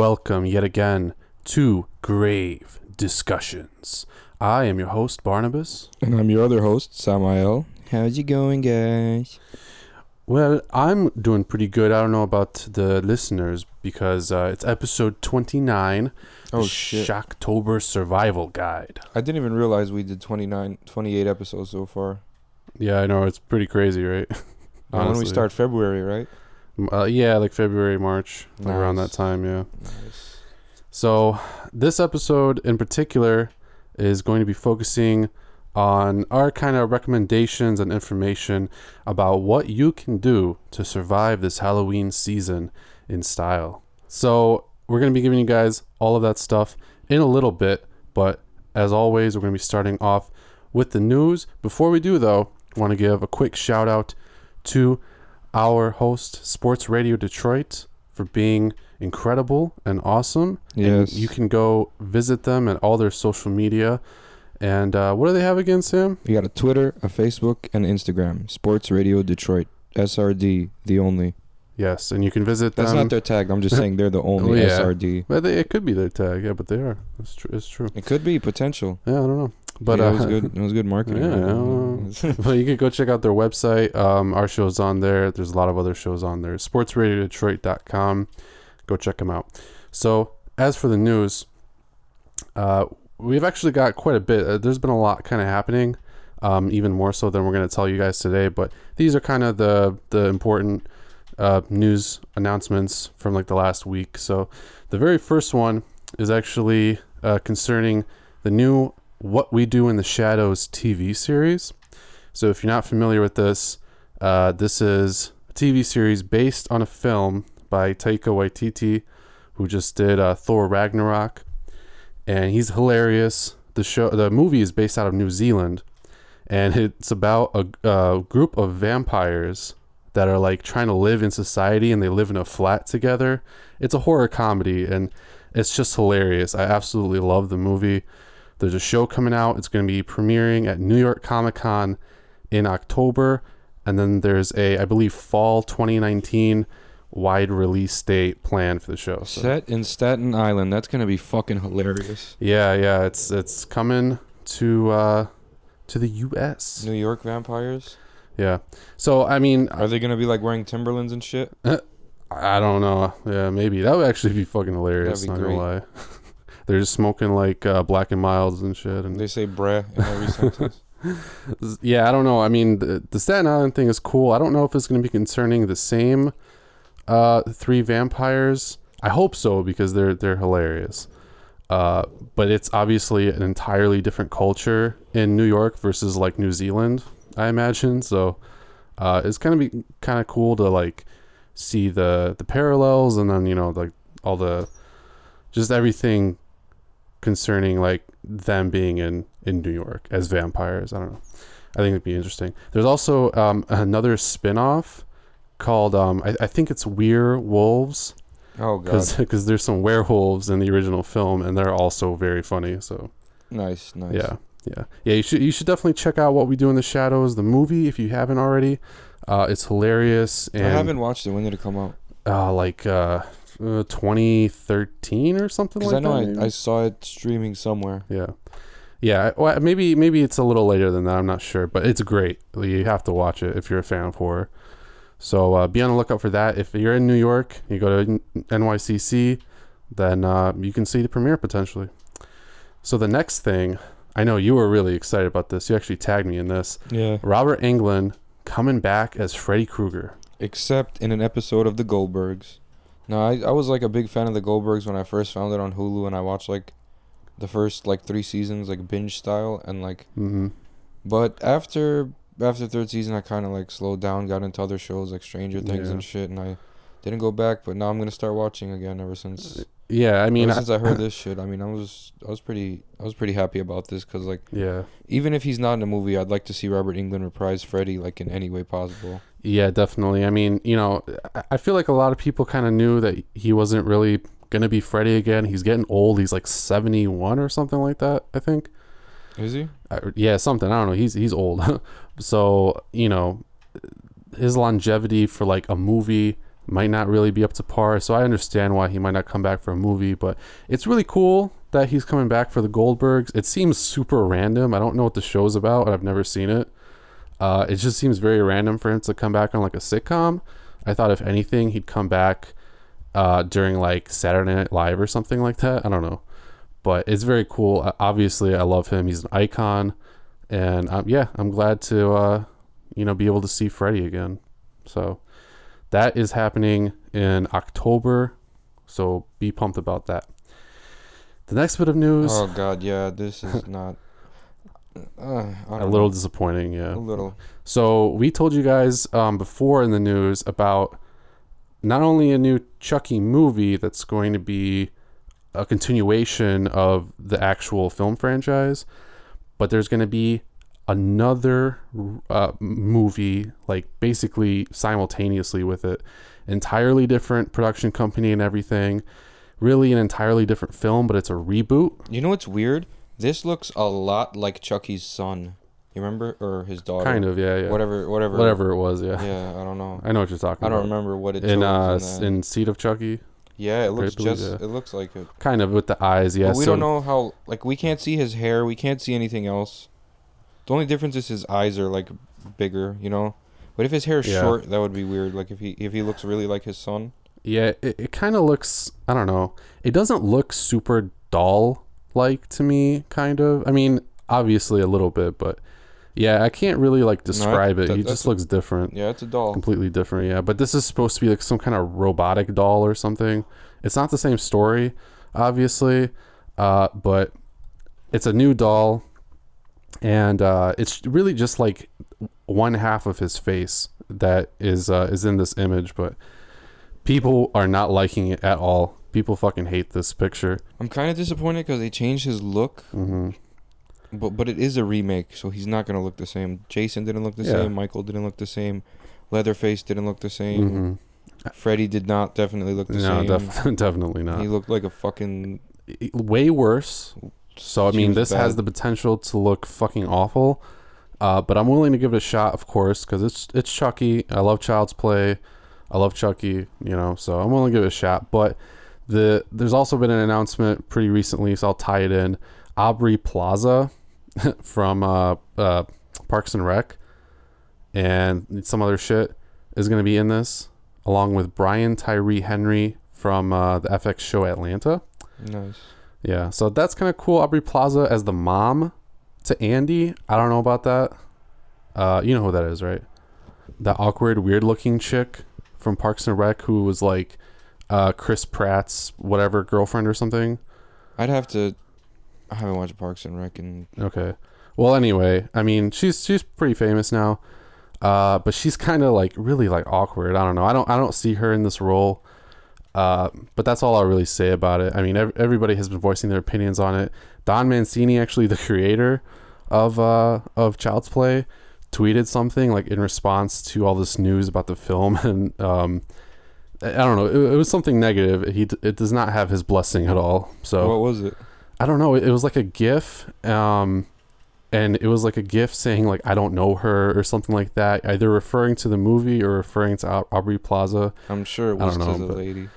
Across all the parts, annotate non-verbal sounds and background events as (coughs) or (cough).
Welcome yet again to Grave Discussions. I am your host Barnabas. And I'm your other host, Samael. How's it going, guys? Well, I'm doing pretty good. I don't know about the listeners because uh, it's episode 29, Oh, shit. Shocktober Survival Guide. I didn't even realize we did 29, 28 episodes so far. Yeah, I know it's pretty crazy, right? (laughs) And when we start February, right? Uh, yeah, like February, March, like around that time. Yeah. Nice. So, this episode in particular is going to be focusing on our kind of recommendations and information about what you can do to survive this Halloween season in style. So, we're going to be giving you guys all of that stuff in a little bit, but as always, we're going to be starting off with the news. Before we do, though, I want to give a quick shout out to our host, Sports Radio Detroit, for being incredible and awesome. And Yes. you can go visit them at all their social media. And uh, what do they have again, Sam? We got a Twitter, a Facebook, and Instagram. Sports Radio Detroit. SRD, the only. Yes, and you can visit That's them. not their tag. I'm just saying they're the (laughs) only Oh, yeah. SRD. Well, they, it could be their tag, yeah, but they are. It's true. It's true. It could be potential. Yeah, I don't know, but Yeah, uh, it was good. It was good marketing. Yeah, but (laughs) you can go check out their website. Um, our show's on there. There's a lot of other shows on there. SportsRadioDetroit.com. Go check them out. So, as for the news, uh, we've actually got quite a bit. Uh, there's been a lot kind of happening, um, even more so than we're going to tell you guys today. But these are kind of the the important uh, news announcements from like the last week. So, the very first one is actually uh, concerning the new What We Do in the Shadows TV series. So, if you're not familiar with this, uh, this is a TV series based on a film by Taika Waititi, who just did uh, Thor Ragnarok, and he's hilarious. The show, the movie is based out of New Zealand, and it's about a, a group of vampires that are like trying to live in society, and they live in a flat together. It's a horror comedy, and it's just hilarious. I absolutely love the movie. There's a show coming out. It's going to be premiering at New York Comic Con in October, and then there's a, I believe, fall 2019 wide release date planned for the show. So Set in Staten Island. That's gonna be fucking hilarious. yeah, yeah, it's it's coming to uh, to the U.S. New York vampires. Yeah. So I mean, Are they gonna be like wearing Timberlands and shit? (laughs) I don't know. Yeah, maybe that would actually be fucking hilarious. That'd not be gonna lie. (laughs) They're just smoking like uh, Black and Milds and shit, and They say "bruh" in every (laughs) sentence. yeah, I don't know. I mean, the, the Staten Island thing is cool. I don't know if it's going to be concerning the same uh, three vampires. I hope so because they're they're hilarious. Uh, but it's obviously an entirely different culture in New York versus like New Zealand, I imagine. So uh, it's gonna be kind of cool to like see the the parallels and then you know like all the just everything concerning like them being in in New York as vampires. I don't know. I think it'd be interesting. There's also um, another spin-off called um, I, I think it's We're Wolves Oh god. because (laughs) there's some werewolves in the original film and they're also very funny. So Nice, nice. yeah, yeah, yeah. You should you should definitely check out what we do in the shadows, the movie, if you haven't already. Uh, it's hilarious and I haven't watched it. When did it come out? uh, like uh, uh, 2013 or something like I know that. I. I saw it streaming somewhere. Yeah. Yeah, well, maybe maybe it's a little later than that. I'm not sure, but it's great. You have to watch it if you're a fan of horror. So uh, be on the lookout for that. If you're in New York, you go to NYCC, then uh, you can see the premiere potentially. So the next thing, I know you were really excited about this. You actually tagged me in this. Yeah. Robert Englund coming back as Freddy Krueger. Except in an episode of The Goldbergs. No, I, I was like a big fan of The Goldbergs when I first found it on Hulu and I watched like the first like three seasons like binge style and like hmm but after after third season, I kind of like slowed down, got into other shows like Stranger Things Yeah. and shit, and I didn't go back. But now I'm gonna start watching again. Ever since Yeah, I mean, ever since I heard (coughs) this shit, I mean, I was I was pretty I was pretty happy about this because like yeah, even if he's not in the movie, I'd like to see Robert Englund reprise Freddy like in any way possible. Yeah, definitely. I mean, you know, I- feel like a lot of people kind of knew that he wasn't really gonna be Freddy again. He's getting old. He's like seventy one or something like that. I think. Is he? Uh, yeah, something. I don't know. He's he's old. (laughs) so you know, his longevity for like a movie might not really be up to par. So I understand why he might not come back for a movie, but it's really cool that he's coming back for the Goldbergs. It seems super random. I don't know what the show's about. I've never seen it. Uh, it just seems very random for him to come back on like a sitcom. I thought if anything, he'd come back uh, during like Saturday Night Live or something like that. I don't know, but it's very cool. Obviously, I love him. He's an icon, and um, yeah, I'm glad to uh, you know be able to see Freddy again. So that is happening in October. So be pumped about that. The next bit of news, Oh God, yeah, this is (laughs) not. Uh, I a don't little know. disappointing, yeah. a little. So we told you guys um, before in the news about not only a new Chucky movie that's going to be a continuation of the actual film franchise, but there's going to be another uh, movie, like basically simultaneously with it, entirely different production company and everything. Really, an entirely different film, but it's a reboot. You know what's weird? This looks a lot like Chucky's son. You remember, or his daughter? Kind of, yeah, yeah. Whatever, whatever. Whatever it was, yeah. Yeah, I don't know. I know what you're talking about. I don't remember what it in uh in, in Seed of Chucky, Yeah, it looks just. yeah. It looks like it. kind of with the eyes. Yeah, but we so don't know how. Like we can't see his hair. We can't see anything else. The only difference is his eyes are like bigger. You know. But if his hair is Yeah. short, that would be weird. Like if he if he looks really like his son. yeah, it, it kind of looks. I don't know. It doesn't look super doll like to me. Kind of. I mean, obviously a little bit, but yeah, I can't really like describe it. that- He just looks different, Yeah, it's a doll. completely different. Yeah, but this is supposed to be like some kind of robotic doll or something. It's not the same story, obviously, uh, but it's a new doll, and uh, it's really just like one half of his face that is uh, is in this image, but people are not liking it at all. People fucking hate this picture. I'm kind of disappointed because they changed his look, hmm but but it is a remake, so he's not gonna look the same. Jason didn't look the Yeah. same. Michael didn't look the same. Leatherface didn't look the same. hmm Freddy did not definitely look the No, same. def- (laughs) definitely not. He looked like a fucking. Way worse. So I mean, this has the potential to look fucking awful. Uh, but I'm willing to give it a shot, of course, because it's it's Chucky. I love Child's Play. I love Chucky. You know, so I'm willing to give it a shot. But the there's also been an announcement pretty recently, so I'll tie it in. Aubrey Plaza (laughs) from uh, uh, Parks and Rec and some other shit is going to be in this, along with Brian Tyree Henry from uh, the FX show Atlanta. Nice. Yeah, so that's kind of cool. Aubrey Plaza as the mom to Andy. I don't know about that. Uh, you know who that is, right? That awkward, weird-looking chick from Parks and Rec who was like uh, Chris Pratt's whatever girlfriend or something. I'd have to. I haven't watched Parks and Rec and Okay. Well, anyway, I mean, she's she's pretty famous now, uh, but she's kind of like really like awkward. I don't know. I don't I don't see her in this role. Uh, but that's all I'll really say about it. I mean, ev- everybody has been voicing their opinions on it. Don Mancini, actually the creator of uh, of Child's Play, tweeted something like in response to all this news about the film, (laughs) and um, I don't know. It, it was something negative. He d- it does not have his blessing at all. So what was it? I don't know. It was like a GIF, um, and it was like a GIF saying like "I don't know her" or something like that, either referring to the movie or referring to Au- Aubrey Plaza. I'm sure it was don't to know, the lady.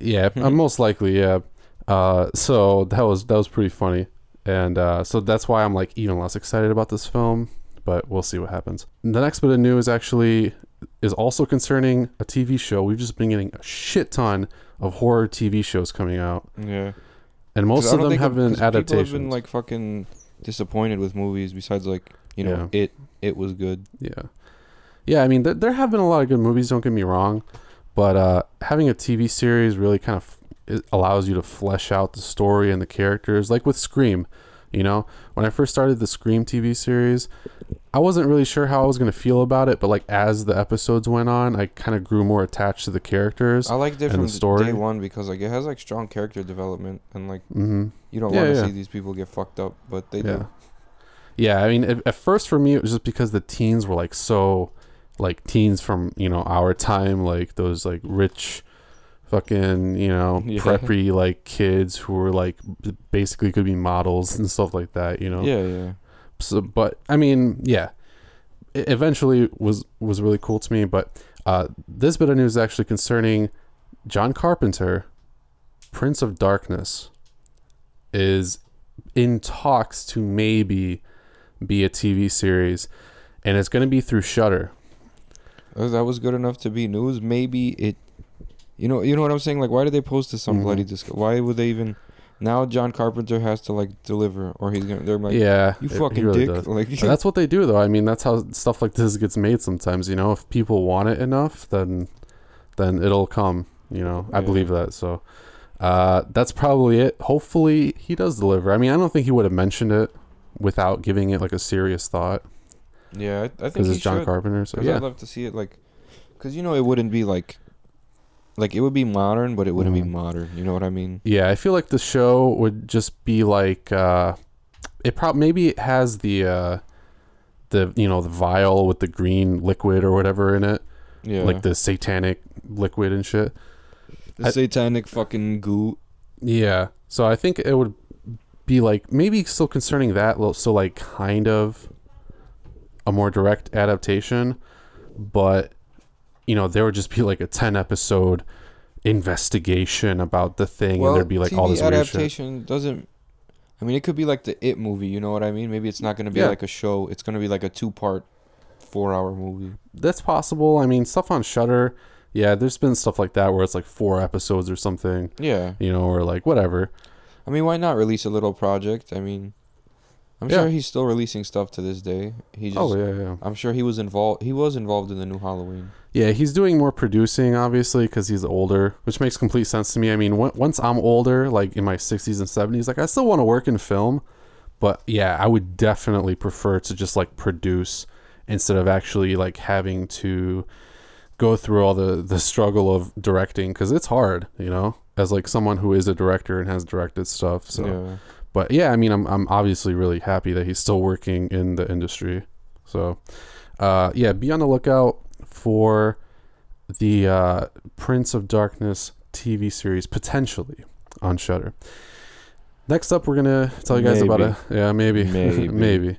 Yeah, uh, most likely, yeah. Uh, so that was that was pretty funny, and uh, so that's why I'm like even less excited about this film. But we'll see what happens. The next bit of news actually is also concerning a TV show. We've just been getting a shit ton of horror TV shows coming out, Yeah. and most of them have been adaptations. People have been like fucking disappointed with movies. Besides, like you know, Yeah. it it was good. Yeah. Yeah, I mean, th- there have been a lot of good movies, don't get me wrong. But uh, having a TV series really kind of it allows you to flesh out the story and the characters, like with Scream. You know, when I first started the Scream TV series, I wasn't really sure how I was gonna feel about it, but like as the episodes went on, I kind of grew more attached to the characters. I liked it and from the story. day one because like it has like strong character development and like mm-hmm. you don't Yeah, want to yeah. see these people get fucked up, but they Yeah. do. Yeah, I mean, at, at first for me, it was just because the teens were like so, like teens from you know our time, like those like rich, fucking you know (laughs) Yeah. preppy like kids who were like basically could be models and stuff like that. You know. Yeah, yeah. So, but I mean, yeah, it eventually was was really cool to me. But uh, this bit of news is actually concerning John Carpenter, Prince of Darkness, is in talks to maybe be a TV series, and it's going to be through Shudder. Uh, That was good enough to be news. Maybe it. You know, you know what I'm saying. Like, why did they post this on Mhm. Bloody Disco? Why would they even? Now John Carpenter has to like deliver, or he's gonna. They're like, yeah, you it- fucking really dick. does. (laughs) Like, that's what they do, though. I mean, that's how stuff like this gets made sometimes. You know, if people want it enough, then then it'll come. You know, I Yeah. believe that. So uh, that's probably it. Hopefully, he does deliver. I mean, I don't think he would have mentioned it without giving it like a serious thought yeah, I, I think because it's John should. Carpenter. So yeah, I'd love to see it like, cause you know it wouldn't be like, like it would be modern, but it wouldn't Mhm. be modern. You know what I mean? yeah. I feel like the show would just be like uh, it. Probably maybe it has the uh, the you know the vial with the green liquid or whatever in it, Yeah, like the satanic liquid and shit. the I- satanic fucking goo. Yeah. So I think it would be like maybe still concerning that, so like kind of a more direct adaptation, but you know there would just be like a ten episode investigation about the thing, and there'd be like TV all this adaptation doesn't. I mean, it could be like the It movie. You know what I mean? Maybe it's not gonna be Yeah. like a show. It's gonna be like a two part, four hour movie. That's possible. I mean, stuff on Shudder. Yeah, there's been stuff like that where it's like four episodes or something, Yeah. you know, or like whatever. I mean, why not release a little project? I mean, I'm Yeah. sure he's still releasing stuff to this day. He oh, just. Oh yeah, yeah. I'm sure he was involved. He was involved in the new Halloween. Yeah, he's doing more producing, obviously, because he's older, which makes complete sense to me. I mean, on- once I'm older, like in my 60s and 70s, like I still want to work in film, but yeah, I would definitely prefer to just like produce instead of actually like having to go through all the the struggle of directing because it's hard, you know, as like someone who is a director and has directed stuff. So, yeah. But yeah, I mean, I'm I'm obviously really happy that he's still working in the industry. So, uh, yeah, be on the lookout for the uh, Prince of Darkness TV series potentially on Shudder. Next up, we're gonna tell you guys about a yeah maybe (laughs) Maybe. maybe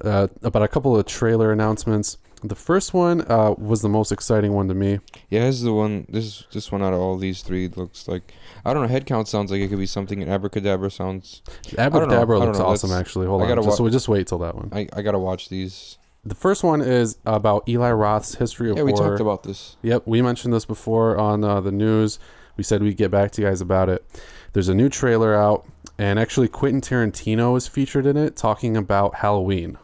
uh, about a couple of trailer announcements. The first one uh, was the most exciting one to me. Yeah, this is the one. This this one out of all these three looks like. I don't know. Head count sounds like it could be something. And abracadabra sounds. Abracadabra looks awesome, actually. Hold I on, just, wa- we'll just wait till that one. I I gotta watch these. The first one is about Eli Roth's history of Yeah, we horror. talked about this. Yep, we mentioned this before on uh, the news. We said we'd get back to you guys about it. There's a new trailer out, and actually Quentin Tarantino is featured in it, talking about Halloween.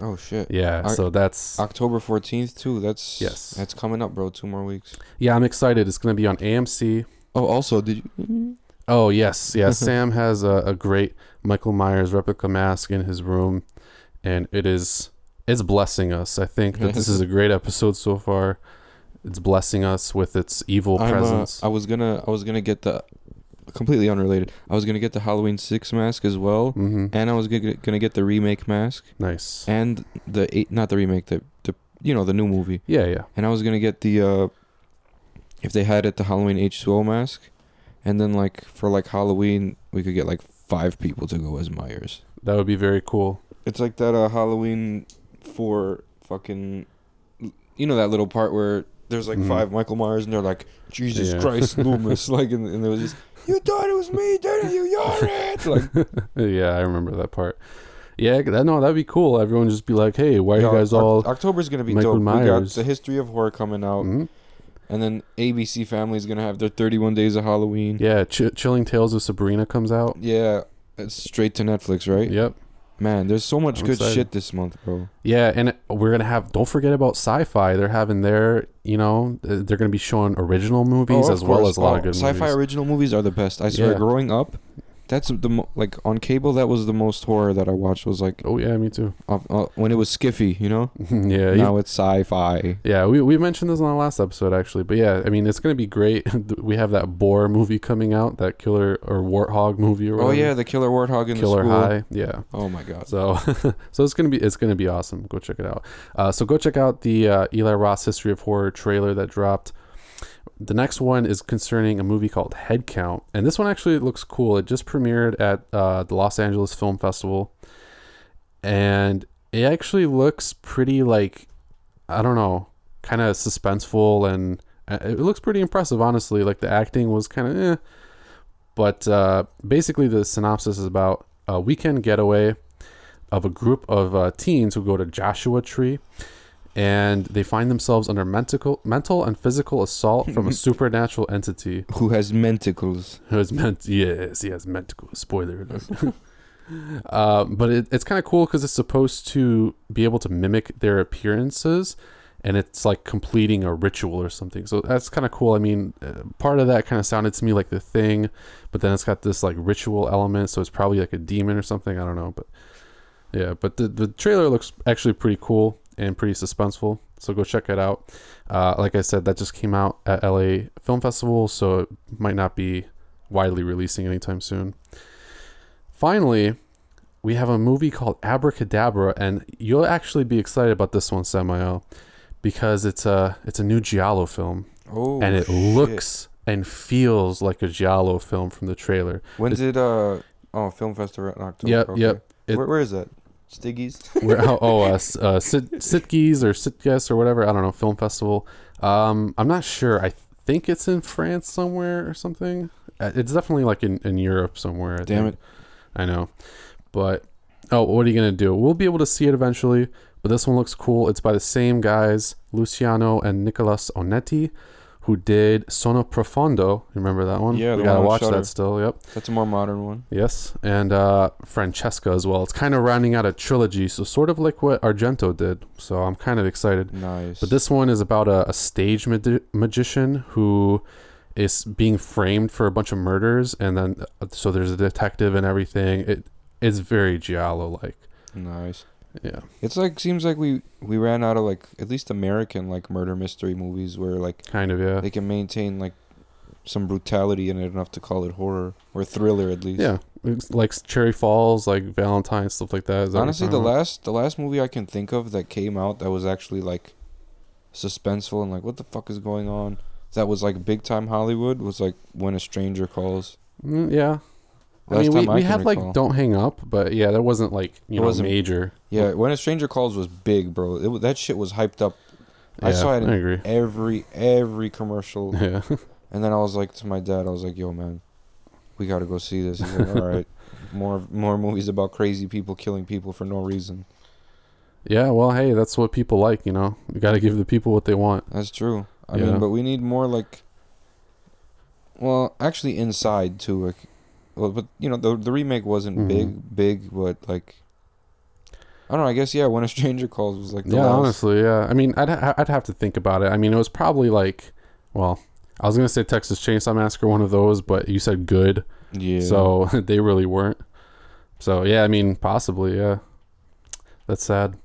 Oh shit. Yeah, I- so that's October fourteenth too. That's Yes. That's coming up, bro. Two more weeks. yeah. I'm excited. It's gonna be on AMC. Oh, also, did you? Oh yes, yes. (laughs) Sam has a, a great Michael Myers replica mask in his room, and it is it's blessing us. I think that this is a great episode so far. It's blessing us with its evil I'm, uh, presence. I was gonna. I was gonna get the. Completely unrelated. I was gonna get the Halloween six mask as well, hmm and I was gonna gonna get the remake mask Nice. and the eight, not the remake, the the you know the new movie. Yeah, yeah. and I was gonna get the uh if they had it the Halloween H2O mask, and then like for like Halloween we could get like five people to go as Myers. That would be very cool. It's like that uh Halloween for fucking you know that little part where there's like Mhm. five Michael Myers and they're like Jesus Yeah. Christ (laughs) Loomis like and, and there was just you thought it was me didn't you you're (laughs) it like yeah, I remember that part. Yeah, that no, that'd be cool. Everyone just be like, "Hey, why are you guys all?" October's gonna be Michael dope. We got Myers? the history of horror coming out, Mhm. and then ABC Family's gonna have their 31 days of Halloween. Yeah, Ch- Chilling Tales of Sabrina comes out. Yeah, it's straight to Netflix, right? Yep. Man, there's so much I'm good excited. shit this month, bro. Yeah, and we're gonna have. Don't forget about Sci-Fi. They're having their, you know, they're gonna be showing original movies Oh, as of well as a lot Oh, of good sci-fi movies. original movies are the best. I swear, Yeah. growing up, That's the mo- like on cable. That was the most horror that I watched. Was like Oh yeah, me too. uh, uh, when it was skiffy, you know. (laughs) yeah, you- now it's sci-fi. yeah. We we mentioned this on the last episode actually, but yeah, I mean it's gonna be great. (laughs) we have that boar movie coming out, that killer or warthog movie or Oh whatever. yeah, the killer warthog in Killer the school. High. Yeah. Oh my god. So, (laughs) so it's gonna be it's gonna be awesome. Go check it out. Uh, so go check out the uh, Eli Roth's History of Horror trailer that dropped. The next one is concerning a movie called Headcount, and this one actually looks cool. It just premiered at uh, the Los Angeles Film Festival, and it actually looks pretty like I don't know, kind of suspenseful, and uh, it looks pretty impressive. Honestly, like the acting was kind of eh. But uh, basically, the synopsis is about a weekend getaway of a group of uh, teens who go to Joshua Tree, and they find themselves under mental, mental and physical assault from a (laughs) supernatural entity Who has menticles? who is meant. Yes, he has mental. Spoiler alert. (laughs) uh, but it, it's kind of cool because it's supposed to be able to mimic their appearances, and it's like completing a ritual or something. So that's kind of cool. I mean, uh, part of that kind of sounded to me like the thing, but then it's got this like ritual element, so it's probably like a demon or something. I don't know, but yeah. But the the trailer looks actually pretty cool and pretty suspenseful. So go check it out. Uh, like I said, that just came out at LA Film Festival, so it might not be widely releasing anytime soon. Finally, we have a movie called Abracadabra, and you'll actually be excited about this one, Samael, because it's a it's a new Giallo film, Oh, and it shit. looks and feels like a Giallo film from the trailer. When's it? Uh oh, film festival in October. Yep, okay. yep. It- where, where is that? Stiggy's. (laughs) Where, oh, oh uh, (laughs) uh, Sit, Sitges or Sitges or whatever. I don't know. Film festival. Um, I'm not sure. I think it's in France somewhere or something. Uh, It's definitely like in, in Europe somewhere. I Damn think. I know. But oh, what are you gonna do? We'll be able to see it eventually. But this one looks cool. It's by the same guys, Luciano and Nicolas Onetti, who did Sonno Profondo. Remember that one? Yeah, we gotta watch Shudder. that still. Yep. That's a more modern one. Yes, and uh, Francesca as well. It's kind of rounding out a trilogy, so sort of like what Argento did. So I'm kind of excited. Nice. But this one is about a, a stage magi- magician who is being framed for a bunch of murders, and then uh, so there's a detective and everything. It it's very giallo like. nice. Yeah, It's like seems like we we ran out of like at least American like murder mystery movies where like kind of yeah. they can maintain like some brutality in it enough to call it horror or thriller at least. Yeah, like Cherry Falls, like Valentine, stuff like that. Is that Honestly, the last the last movie I can think of that came out that was actually like suspenseful and like what the fuck is going on that was like big time Hollywood was like When a Stranger Calls. Mm, yeah. I Last mean, we, I we had recall. like Don't Hang Up, but yeah, that wasn't like you It know wasn't- major. Yeah, When a Stranger Calls was big, bro. It, that shit was hyped up I saw it in- I agree. every every commercial. (laughs) Yeah. And then I was like to my dad, I was like, "Yo, man, we got to go see this." He's like, "All right, (laughs) more more movies about crazy people killing people for no reason." Yeah, well, hey, that's what people like, you know. You got to give the people what they want. That's true. I Yeah. mean, but we need more like. Well, actually, inside too. Like, well, but you know, the the remake wasn't Mhm. big, big, but like. I don't know. I guess yeah. When a stranger calls was like the yeah, last. honestly, yeah. I mean, I'd ha- I'd have to think about it. I mean, it was probably like, well, I was gonna say Texas Chainsaw Massacre, one of those, but you said good, Yeah. so (laughs) they really weren't. So yeah, I mean, possibly, yeah. That's sad,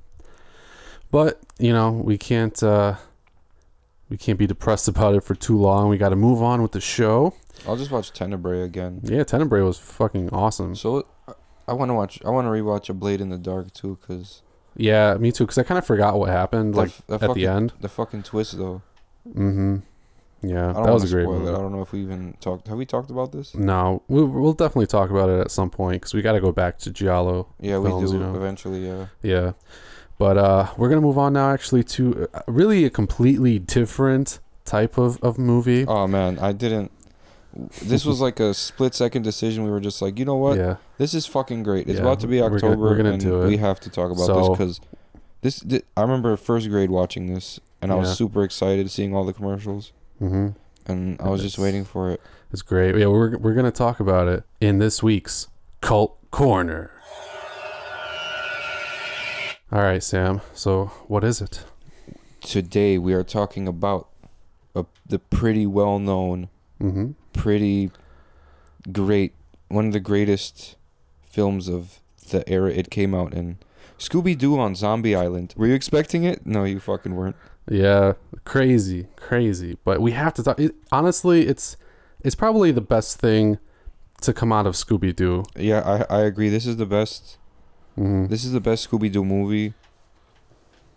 but you know, we can't uh we can't be depressed (laughs) about it for too long. We got to move on with the show. I'll just watch Tenebrae again. Yeah, Tenebrae was fucking awesome. So, I- want to watch. I want to rewatch A Blade in the Dark too, cause Yeah, me too. Because I kind of forgot what happened, like f- at the end. the fucking twist though. Mm-hmm. Yeah, that was a great movie. it. I don't know if we even talked. Have we talked about this? No, we'll, we'll definitely talk about it at some point because we got to go back to Giallo. Yeah, we films, do you know. eventually. Yeah. Yeah, but uh, we're gonna move on now. Actually, to uh, really a completely different type of of movie. Oh man, I didn't. This was like a split second decision. We were just like, you know what? Yeah, This is fucking great. It's Yeah, about to be we're gonna- October, we're gonna and do it. we have to talk about So- this because this. thi- I remember first grade watching this, and I was super excited seeing all the commercials, mm-hmm. and I was just It's- waiting for it. it's great. Yeah, we're we're gonna talk about it in this week's Cult Corner. All right, Sam. So what is it? Today we are talking about a, the pretty well known, Mm-hmm. Pretty great one of the greatest films of the era it came out in. Scooby Doo on Zombie Island. Were you expecting it? No, you fucking weren't. Yeah, crazy, crazy. But we have to talk. It, honestly, it's it's probably the best thing to come out of Scooby Doo. Yeah, I I agree. This is the best. Mm-hmm. This is the best Scooby Doo movie.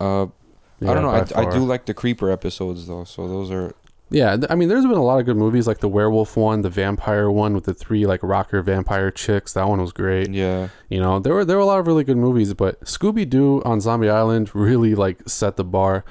Uh, I don't know. I, I do like the creeper episodes though. So those are Yeah, I mean, there's been a lot of good movies like the werewolf one, the vampire one with the three like rocker vampire chicks. That one was great. yeah. You know, there were there were a lot of really good movies, but Scooby Doo on Zombie Island (laughs) really like set the bar.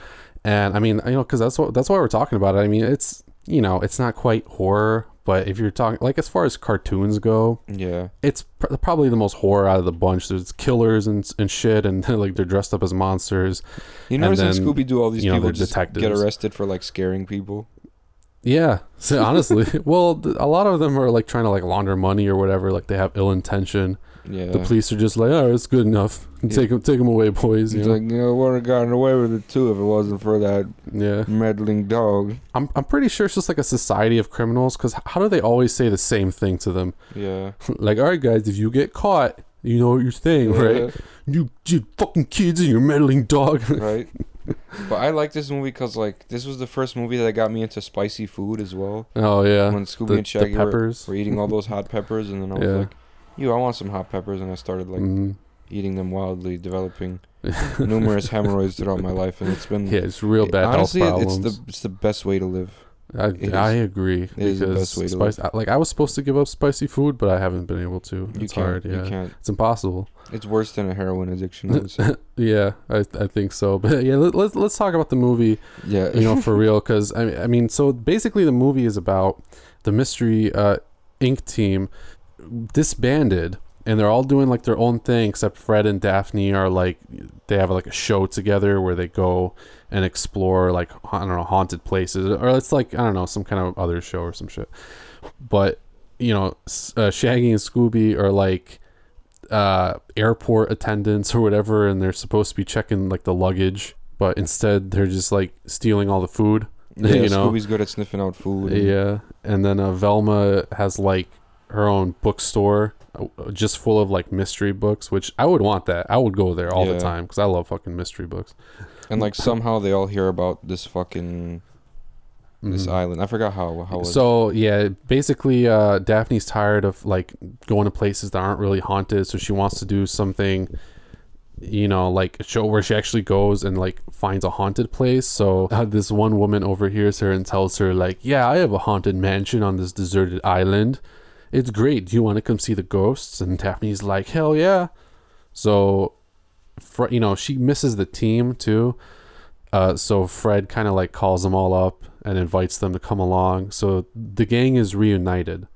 And I mean, you know, because that's what that's why we're talking about it. I mean, it's you know, it's not quite horror, but if you're talking like as far as cartoons go, Yeah. it's pr- probably the most horror out of the bunch. There's killers and and shit, and (laughs) like they're dressed up as monsters. You notice in Scooby Doo all these you know, people just get arrested for like scaring people. Yeah, so (laughs) honestly, well, a lot of them are like trying to like launder money or whatever. Like they have ill intention. Yeah. The police are just like, oh, it's good enough. Yeah. Take them, take them away, boys. You know? like, you know, would have gotten away with it too if it wasn't for that yeah. meddling dog. I'm I'm pretty sure it's just like a society of criminals. Because how do they always say the same thing to them? Yeah. (laughs) like, all right, guys, if you get caught, you know what you're saying, right? You, you fucking kids and your meddling dog. right. (laughs) But I like this movie because like this was the first movie that got me into spicy food as well. oh yeah, when Scooby the, and Shaggy were, were eating all those (laughs) hot peppers, and then I was Yeah. like, "You, I want some hot peppers," and I started like Mhm. eating them wildly, developing (laughs) numerous hemorrhoids throughout my life, and it's been Yeah, it's real bad honestly, it- it's the it's the best way to live. I, I agree it is the because best way to spice, I- like I was supposed to give up spicy food, but I haven't been able to. It's hard. Yeah, it's impossible. It's worse than a heroin addiction. I. (laughs) Yeah, I I think so. But yeah, let, let's let's talk about the movie. yeah. You know, for (laughs) real, because I mean, I mean, so basically the movie is about the mystery uh, Inc. team disbanded, and they're all doing like their own thing. Except Fred and Daphne are like they have like a show together where they go and explore like I don't know haunted places, or it's like I don't know some kind of other show or some shit. But you know, uh, Shaggy and Scooby are like uh, airport attendants or whatever, and they're supposed to be checking like the luggage, but instead they're just like stealing all the food. (laughs) yeah, you know. Scooby's good at sniffing out food. and- Yeah, and then uh, Velma has like her own bookstore uh, just full of like mystery books, which I would want that. I would go there all Yeah. the time because I love fucking mystery books. And like somehow they all hear about this fucking this Mhm. island. I forgot how how. it- So yeah, basically, uh, Daphne's tired of like going to places that aren't really haunted, so she wants to do something, you know, like a show where she actually goes and like finds a haunted place. So uh, this one woman overhears her and tells her like, "Yeah, I have a haunted mansion on this deserted island. It's great. Do you want to come see the ghosts?" And Daphne's like, "Hell yeah!" So, for, you know, she misses the team too. Uh, so Fred kind of like calls them all up and invites them to come along. So the gang is reunited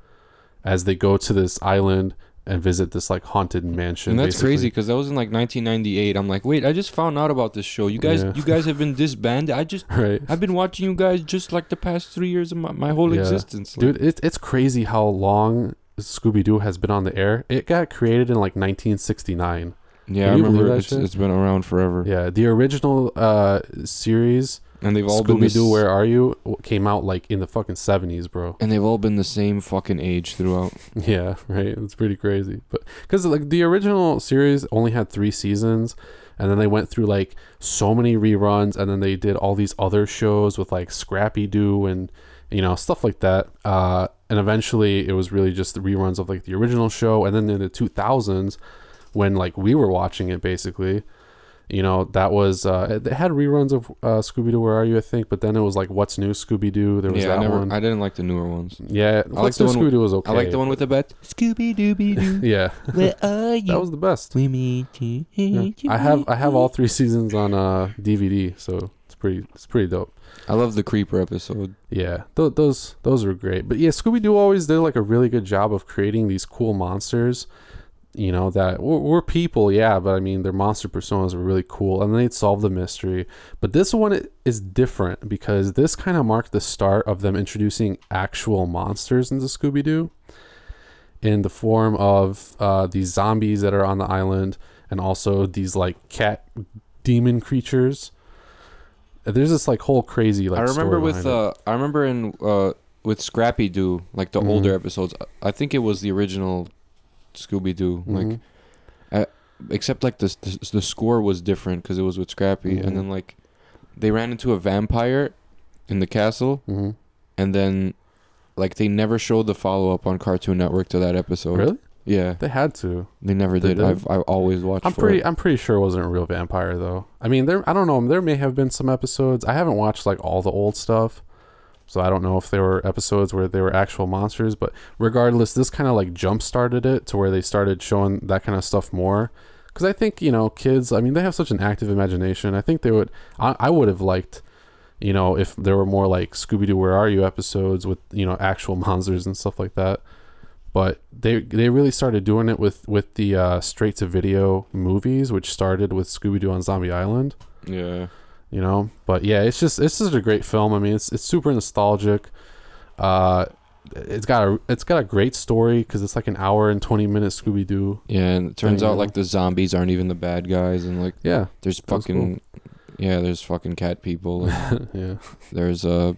as they go to this island and visit this like haunted mansion. and that's basically. crazy because that was in like 1998. I'm like, wait, I just found out about this show. You guys, Yeah. you guys have been disbanded. I just, (laughs) right? I've been watching you guys just like the past three years of my, my whole Yeah. existence. Like, Dude, it, it's crazy how long Scooby Doo has been on the air. It got created in like 1969. Yeah, Can I remember it's, it's been around forever. Yeah, the original uh series and they've all been Scooby Doo. Where Are You came out like in the fucking 70s, bro. and they've all been the same fucking age throughout. (laughs) Yeah, right. It's pretty crazy, but because like the original series only had three seasons, and then they went through like so many reruns, and then they did all these other shows with like Scrappy Doo and you know stuff like that. Uh, and eventually, it was really just the reruns of like the original show, and then in the two thousands, when like we were watching it, basically. You know that was uh, they had reruns of uh, Scooby Doo. Where are you? I think, but then it was like What's New Scooby Doo. There was yeah, that I never, one. I didn't like the newer ones. yeah, i like the one- Scooby Doo was okay. I like the one with the bet. Scooby Dooby Doo. (laughs) Yeah, Where are you that was the best. We meet you. Yeah. I have I have all three seasons on uh DVD, so it's pretty it's pretty dope. I love the creeper episode. Yeah, th- those those were great. But yeah, Scooby Doo always did like a really good job of creating these cool monsters. You know that we're people, yeah, but I mean their monster personas were really cool, and they'd solve the mystery. But this one is different because this kind of marked the start of them introducing actual monsters into Scooby Doo, in the form of uh, these zombies that are on the island, and also these like cat demon creatures. There's this like whole crazy like. I remember story with uh, I remember in uh with Scrappy Doo, like the Mhm. older episodes. I think it was the original Scooby Doo. Like Mhm. except like the the, the score was different because it was with Scrappy, Mhm. and then like they ran into a vampire in the castle, Mhm. and then like they never showed the follow up on Cartoon Network to that episode. really? Yeah, They had to. they never did. did? I've I always watched. I'm pretty. it. I'm pretty sure it wasn't a real vampire though. I mean, there. I don't know. There may have been some episodes. I haven't watched like all the old stuff, so I don't know if there were episodes where they were actual monsters. But regardless, this kind of like jump started it to where they started showing that kind of stuff more. Because I think you know, kids. I mean, they have such an active imagination. I think they would. I, I would have liked. You know, if there were more like Scooby Doo, Where Are You episodes with you know actual (laughs) monsters and stuff like that but they they really started doing it with with the uh, straight to video movies, which started with Scooby Doo on Zombie Island. yeah. You know, but yeah, it's just it's just a great film. I mean, it's it's super nostalgic. Uh, it's got a it's got a great story because it's like an hour and twenty minutes Scooby Doo. Yeah, and it turns Thing, out yeah. like the zombies aren't even the bad guys, and like Yeah, there's fucking yeah, there's fucking cat people, and (laughs) yeah, there's uh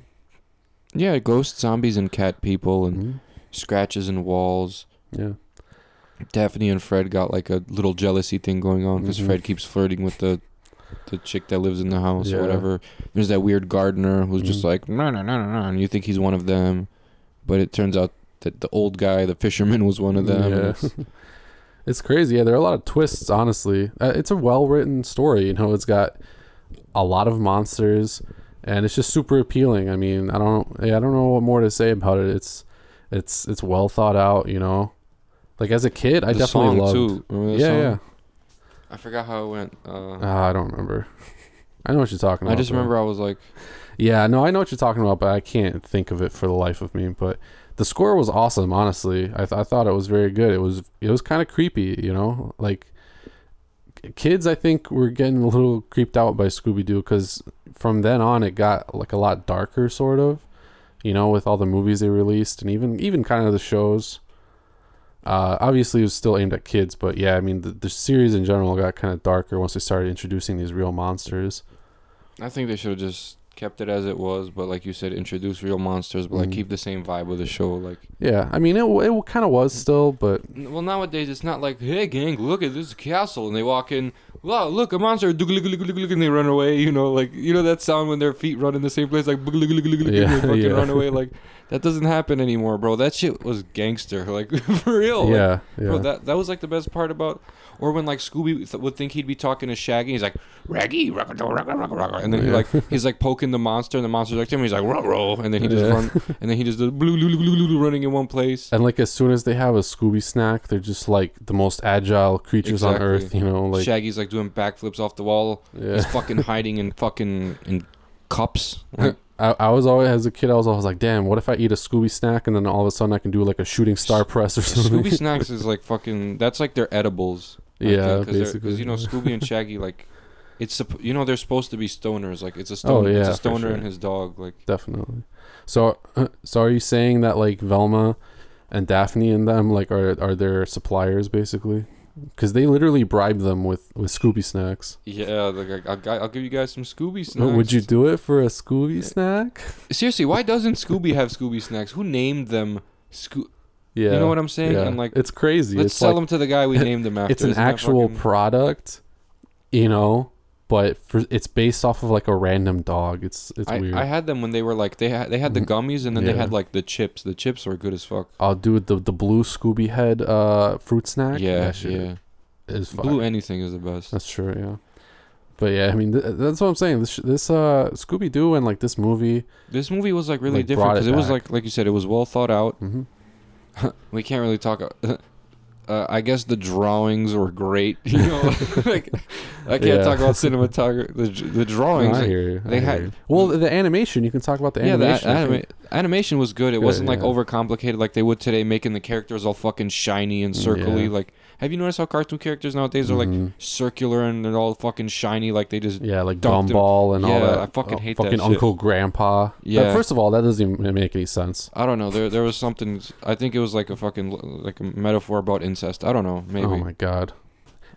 yeah, ghost zombies and cat people, and Mhm. scratches and walls. yeah, Daphne and Fred got like a little jealousy thing going on because Mhm. Fred keeps flirting with the the chick that lives in the house Yeah. or whatever. There's that weird gardener who's just Mhm. like no no no no no, and you think he's one of them, but it turns out that the old guy, the fisherman, (laughs) was one of them. Yeah. it's- (laughs) it's crazy. Yeah, there are a lot of twists. Honestly, uh, it's a well written story. You know, it's got a lot of monsters, and it's just super appealing. I mean, I don't, yeah, I don't know what more to say about it. It's, it's, it's well thought out. You know, like as a kid, I the definitely loved. too. Yeah, song? yeah. I forgot how it went. Uh, Uh, I don't remember. I know what you're talking about. I just remember I was like, Yeah, no, I know what you're talking about, but I can't think of it for the life of me. But the score was awesome. Honestly, I, th- I thought it was very good. It was it was kind of creepy, you know, like kids. I think were getting a little creeped out by Scooby Doo because from then on it got like a lot darker, sort of, you know, with all the movies they released and even even kind of the shows. Uh, obviously, it was still aimed at kids, but yeah, I mean, the, the series in general got kind of darker once they started introducing these real monsters. I think they should have just kept it as it was, but like you said, introduce real monsters, but like Mhm. keep the same vibe of the show. Like, Yeah, I mean, it it kind of was still, but well, nowadays it's not like, hey gang, look at this castle, and they walk in, wow, look a monster, and they run away. You know, like you know that sound when their feet run in the same place, like Yeah, and they fucking (laughs) yeah. run away. Like that doesn't happen anymore, bro. That shit was gangster, (laughs) like (laughs) for real. like, yeah, yeah. Bro, that that was like the best part about, or when like Scooby th- would think he'd be talking to Shaggy, he's like Raggy, and then he like he's like poking the monster, and the monster's like to him, he's like row row, and then he just Yeah. run, and then he just does blue blue blue blue blue running in one place. and like as soon as they have a Scooby snack, they're just like the most agile creatures on earth. You know, like Shaggy's like doing backflips off the wall. yeah. He's fucking hiding in fucking in cups. Like, (laughs) I, I was always as a kid, I was always like, damn, what if I eat a Scooby snack and then all of a sudden I can do like a shooting star press or something? Scooby (laughs) snacks is like fucking. That's like their edibles. I yeah, think, cause they're- you know Scooby and Shaggy (laughs) like. It's you know they're supposed to be stoners like it's a stoner Oh, yeah, it's a stoner sure. and his dog like definitely. So, (clears throat) so are you saying that like Velma and Daphne and them like are are their suppliers basically? Because they literally bribe them with with Scooby snacks. Yeah, like I, I'll, I'll give you guys some Scooby snacks. Would you do it for a Scooby snack? seriously? Why doesn't Scooby have Scooby snacks? Who named them? Scoo- Yeah, You know what I'm saying? Yeah. And like, it's crazy. let's it's sell like, them to the guy we (laughs) named them after. it's an Isn't actual fucking- product, you know, but for it's based off of like a random dog. It's it's I, weird. I had them when they were like they had they had the Mhm. gummies and then they had like the chips. The chips were good as fuck. I'll do the the blue Scooby head uh fruit snack. Yeah, yeah. is fire. Blue anything is the best. That's true. Yeah. But yeah, I mean, th- that's what I'm saying. This, this uh, Scooby Doo and like this movie. This movie was like really Like, different brought it because it, was like like you said, it was well thought out. hmm (laughs) We can't really talk. (laughs) Uh, I guess the drawings were great. (laughs) You know, like I can't Yeah. talk about cinematography. The, the drawings. I hear you. They had- you. well the, animation. You can talk about the yeah, animation. I anima- animation was good. It Good, wasn't like yeah. overcomplicated like they would today, making the characters all fucking shiny and circly. Yeah. Like, have you noticed how cartoon characters nowadays are like Mhm. circular and they're all fucking shiny? Like they just yeah, like Gumball and all Yeah, that. I fucking oh, hate that fucking shit. Uncle Grandpa. That- Yeah. first of all, that doesn't even make any sense. I don't know. There there was something. I think it was like a fucking like a metaphor about incest. I don't know. Maybe. Oh my god.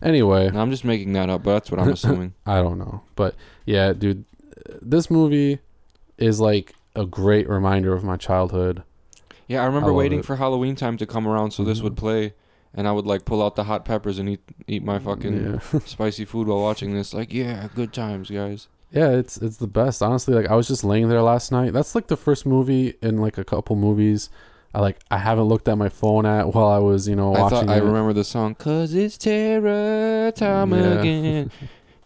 Anyway, No, I'm just making that up, but that's what I'm (laughs) assuming. I don't know, but yeah, dude, this movie is like a great reminder of my childhood. Yeah, I remember love waiting it. for Halloween time to come around so this Mhm. would play, and I would like pull out the hot peppers and eat eat my fucking yeah. (laughs) spicy food while watching this. Like, yeah, good times, guys. Yeah, it's it's the best. Honestly, like I was just laying there last night. That's like the first movie in like a couple movies. I like I haven't looked at my phone at while I was you know I watching. thought I remember the song, Cause it's terror time Yeah. again. (laughs)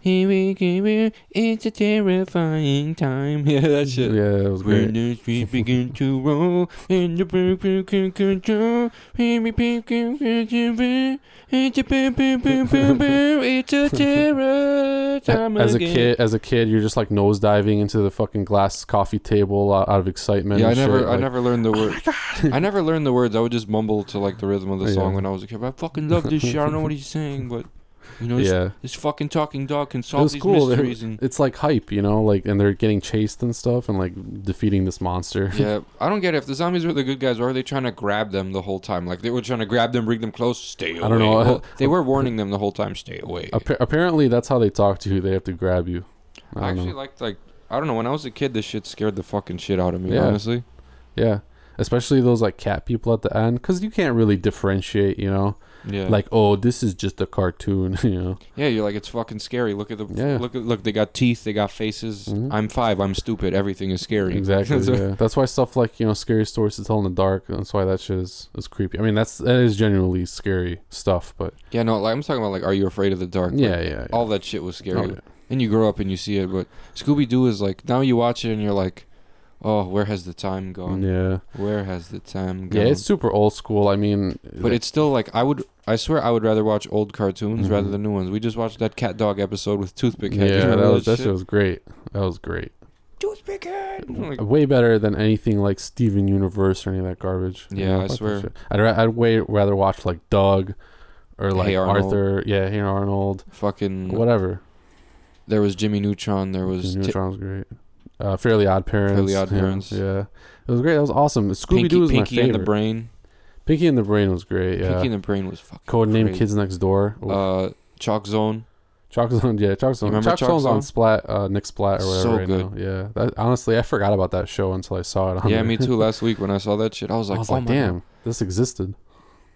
Here we go, it's a terrifying time. (laughs) Yeah, that shit. Yeah, it was When great. the streets begin to roll and the people can control, here we begin to be. It's a boom, boom, boom, boom, boom. It's a terror time As a kid, as a kid, you're just like nose diving into the fucking glass coffee table uh, out of excitement. Yeah, I never, shit, I like- never learned the word. I never learned the words. I would just mumble to like the rhythm of the (laughs) Yeah. song when I was a kid. I fucking love this shit. I don't know what he's saying, but you know, this, Yeah, this fucking talking dog can solve these cool. Mysteries. And It's like hype, you know, like and they're getting chased and stuff and like defeating this monster. (laughs) yeah, I don't get it. If the zombies were the good guys, why are they trying to grab them the whole time? Like they were trying to grab them, bring them close, stay away. I don't know. Well, (laughs) they were warning them the whole time, stay away. Appa- apparently, that's how they talk to you. They have to grab you. I I actually like like I don't know. When I was a kid, this shit scared the fucking shit out of me. Yeah. Honestly, Yeah, especially those like cat people at the end, because you can't really differentiate. You know, yeah. like oh, this is just a cartoon. (laughs) You know. yeah, you're like it's fucking scary. Look at the Yeah. look at look. They got teeth. They got faces. Mhm. I'm five. I'm stupid. Everything is scary. Exactly. So- (laughs) yeah. That's why stuff like you know scary stories to tell in the dark. That's why that shit is, is creepy. I mean, that's that is genuinely scary stuff. But Yeah, no, like I'm talking about like, are you afraid of the dark? Like, yeah, yeah. yeah. all that shit was scary. Oh, yeah. And you grow up and you see it, but Scooby Doo is like now you watch it and you're like, oh, where has the time gone? Yeah, Where has the time yeah. gone? It's super old school. I mean, but it's still like I would. I swear I would rather watch old cartoons rather Mhm. than new ones. We just watched that CatDog episode with Toothpick Head. Yeah, remember that was that shit? shit was great. That was great. Toothpick Head. Like, Way better than anything like Steven Universe or any of that garbage. You Yeah, I swear. I'd, ra- I'd way rather watch like Doug or like Hey Arthur. Yeah, Hey Arnold. fucking. Whatever. There was Jimmy Neutron. There was Jimmy Neutron was great. Uh, Fairly Odd Parents. Fairly Odd yeah, Parents. Yeah, it was great. That was awesome. Scooby Doo was Pinky my favorite. and the Brain. Pinky and the Brain was great. Yeah. Pinky and the Brain was fucking. Codename great. Kids Next Door. Oof. Uh, Chalk Zone. Chalk Zone, yeah, Chalk Zone. Chalk, Chalk Zone's Zone? on Splat, uh, Nick Splat or whatever So right good. now. Yeah, that, honestly, I forgot about that show until I saw it. On Yeah, there. me too. (laughs) Last week when I saw that shit, I was like, I was oh like, my God. damn, this existed.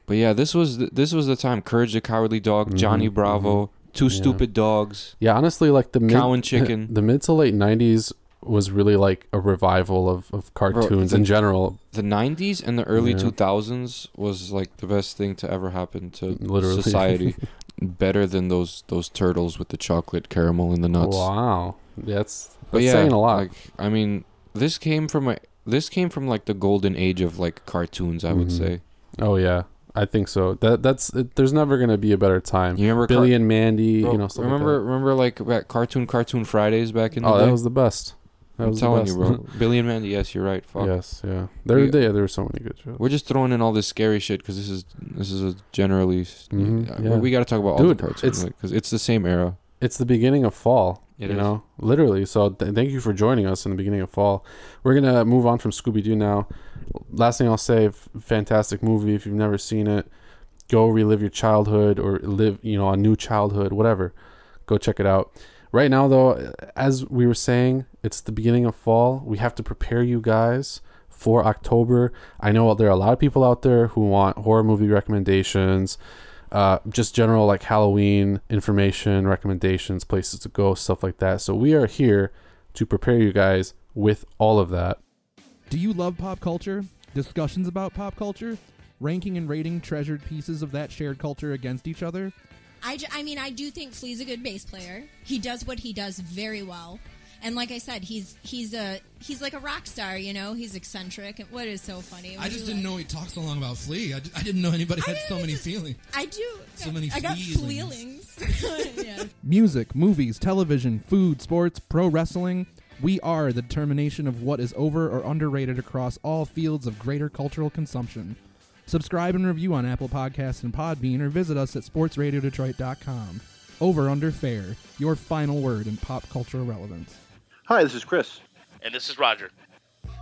But yeah, this was the, this was the time. Courage the Cowardly Dog, Johnny Mhm, Bravo, Two Yeah. Stupid Dogs, Yeah, honestly, like the mid, Cow and Chicken. (laughs) the mid to late '90s was really like a revival of, of cartoons the- in general. the '90s and the early Yeah. 2000s was like the best thing to ever happen to Literally. society. (laughs) Better than those those turtles with the chocolate caramel and the nuts. Wow, yeah, that's But that's yeah, saying a lot. Like I mean, this came from a this came from like the golden age of like cartoons. I would Mhm. say. oh yeah, I think so. That that's it, there's never gonna be a better time. You remember Car- Billy and Mandy, Bro, you know, stuff like remember that. remember like back cartoon cartoon Fridays back in the Oh, day. that was the best. I'm was telling you, bro. (laughs) Billy and Mandy. Yes, you're right. Fuck. Yes, yeah. There, We- there, there were so many good shows. We're just throwing in all this scary shit because this is this is a generally. Mhm, uh, yeah. We got to talk about all Dude, the cartoons it's- because it's the same era. It's the beginning of fall. It you is. know, literally. So th- thank you for joining us in the beginning of fall. We're gonna move on from Scooby Doo now. Last thing I'll say, f- fantastic movie. If you've never seen it, go relive your childhood or live, you know, a new childhood, whatever. Go check it out. Right now, though, as we were saying, it's the beginning of fall. We have to prepare you guys for October. I know there are a lot of people out there who want horror movie recommendations, uh, just general like Halloween information, recommendations, places to go, stuff like that. So we are here to prepare you guys with all of that. Do you love pop culture? Discussions about pop culture? Ranking and rating treasured pieces of that shared culture against each other? I, ju- I mean, I do think Flea's a good bass player. He does what he does very well. And like I said, he's he's a he's like a rock star, you know. He's eccentric. And what is so funny? I just didn't like? know he talked so long about Flea. I, d- I didn't know anybody I had so many feelings. I do. So many I got fleelings. fleelings. (laughs) yeah. Music, movies, television, food, sports, pro wrestling. We are the determination of what is over or underrated across all fields of greater cultural consumption. Subscribe and review on Apple Podcasts and Podbean or visit us at sportsradiodetroit.com. Over Under Fair, your final word in pop culture relevance. Hi, this is Chris. And this is Roger.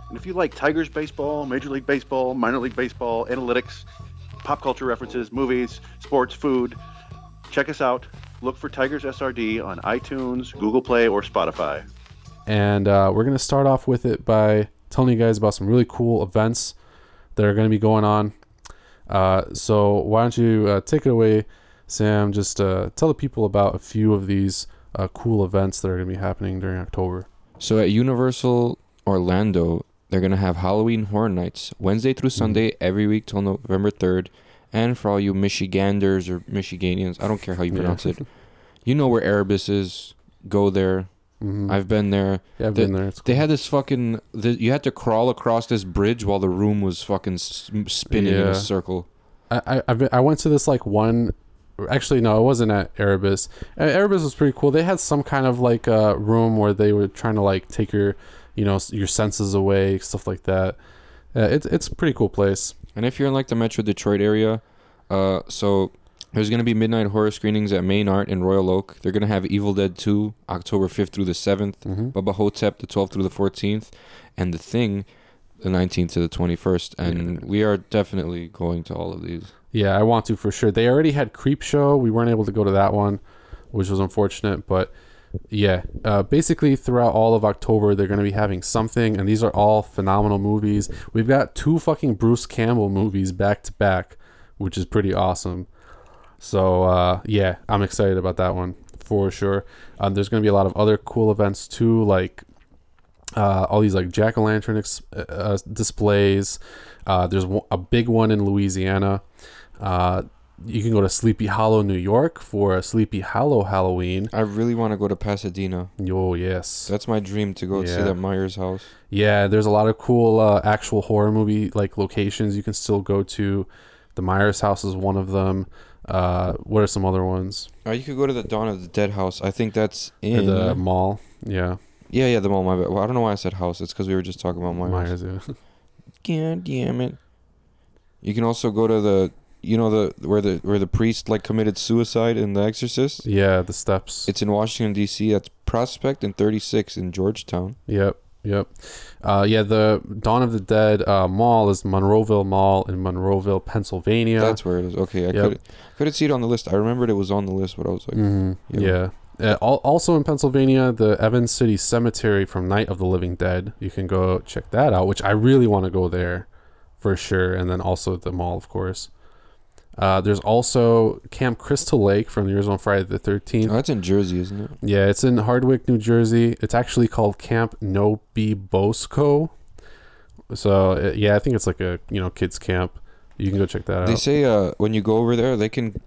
And if you like Tigers baseball, Major League Baseball, minor league baseball, analytics, pop culture references, movies, sports, food, check us out. Look for Tigers SRD on iTunes, Google Play, or Spotify. And uh, we're going to start off with it by telling you guys about some really cool events that are going to be going on. Uh, so why don't you uh, take it away, Sam? Just uh, tell the people about a few of these uh, cool events that are going to be happening during October. So at Universal Orlando, they're gonna have Halloween Horror Nights Wednesday through Sunday every week till November third. And for all you Michiganders or Michiganians, I don't care how you Yeah. pronounce it. (laughs) You know where Erebus is. Go there. Mm-hmm. I've been there. yeah, I've the- been there. It's They had this fucking. The, you had to crawl across this bridge while the room was fucking spinning in a circle. I, I I've been, I went to this like one. Actually, no, it wasn't at Erebus. Erebus was pretty cool. They had some kind of like uh, room where they were trying to like take your, you know, your senses away, stuff like that. Uh, it's it's a pretty cool place. And if you're in like the Metro Detroit area, uh, so there's gonna be midnight horror screenings at Main Art in Royal Oak. They're gonna have Evil Dead 2 October 5th through the 7th, Mm-hmm. Bubba Ho-Tep the 12th through the 14th, and The Thing the 19th to the 21st. And we are definitely going to all of these. Yeah, I want to for sure. They already had Creepshow. We weren't able to go to that one, which was unfortunate. But yeah, uh, basically throughout all of October, they're going to be having something, and these are all phenomenal movies. We've got two fucking Bruce Campbell movies back to back, which is pretty awesome. So uh, yeah, I'm excited about that one for sure. Um, there's going to be a lot of other cool events too, like uh, all these like jack o' lantern ex- uh, displays. Uh, there's a big one in Louisiana. Uh, you can go to Sleepy Hollow, New York for a Sleepy Hollow Halloween. I really want to go to Pasadena. Oh yes, That's my dream to go see Yeah. that Myers house. yeah. There's a lot of cool uh, actual horror movie like locations you can still go to. The Myers house is one of them. Uh, what are some other ones? Or you could go to the Dawn of the Dead house. I think that's Or in the mall. Yeah, Yeah, yeah, the mall. My bad. Well, I don't know why I said house. It's because we were just talking about Myers. Myers. Yeah. (laughs) God damn it! You can also go to the, you know the where the where the priest like committed suicide in The Exorcist. yeah, the steps. It's in Washington D.C. That's Prospect and 36 in Georgetown. Yep, yep. Uh, yeah, the Dawn of the Dead uh, Mall is Monroeville Mall in Monroeville, Pennsylvania. That's where it is. Okay, I Yep. couldn't couldn't see it on the list. I remembered it was on the list, but I was like, hmm Yeah. Yeah. Uh, al- also in Pennsylvania, the Evans City Cemetery from Night of the Living Dead. You can go check that out, which I really want to go there for sure. And then also the mall, of course. Uh, there's also Camp Crystal Lake from the original Friday the 13th. oh, that's in Jersey, isn't it? Yeah, it's in Hardwick, New Jersey. It's actually called Camp No-Be-Bo-Sco. So uh, yeah, I think it's like a you know kids camp. You can go check that They out. They say uh when you go over there, they can,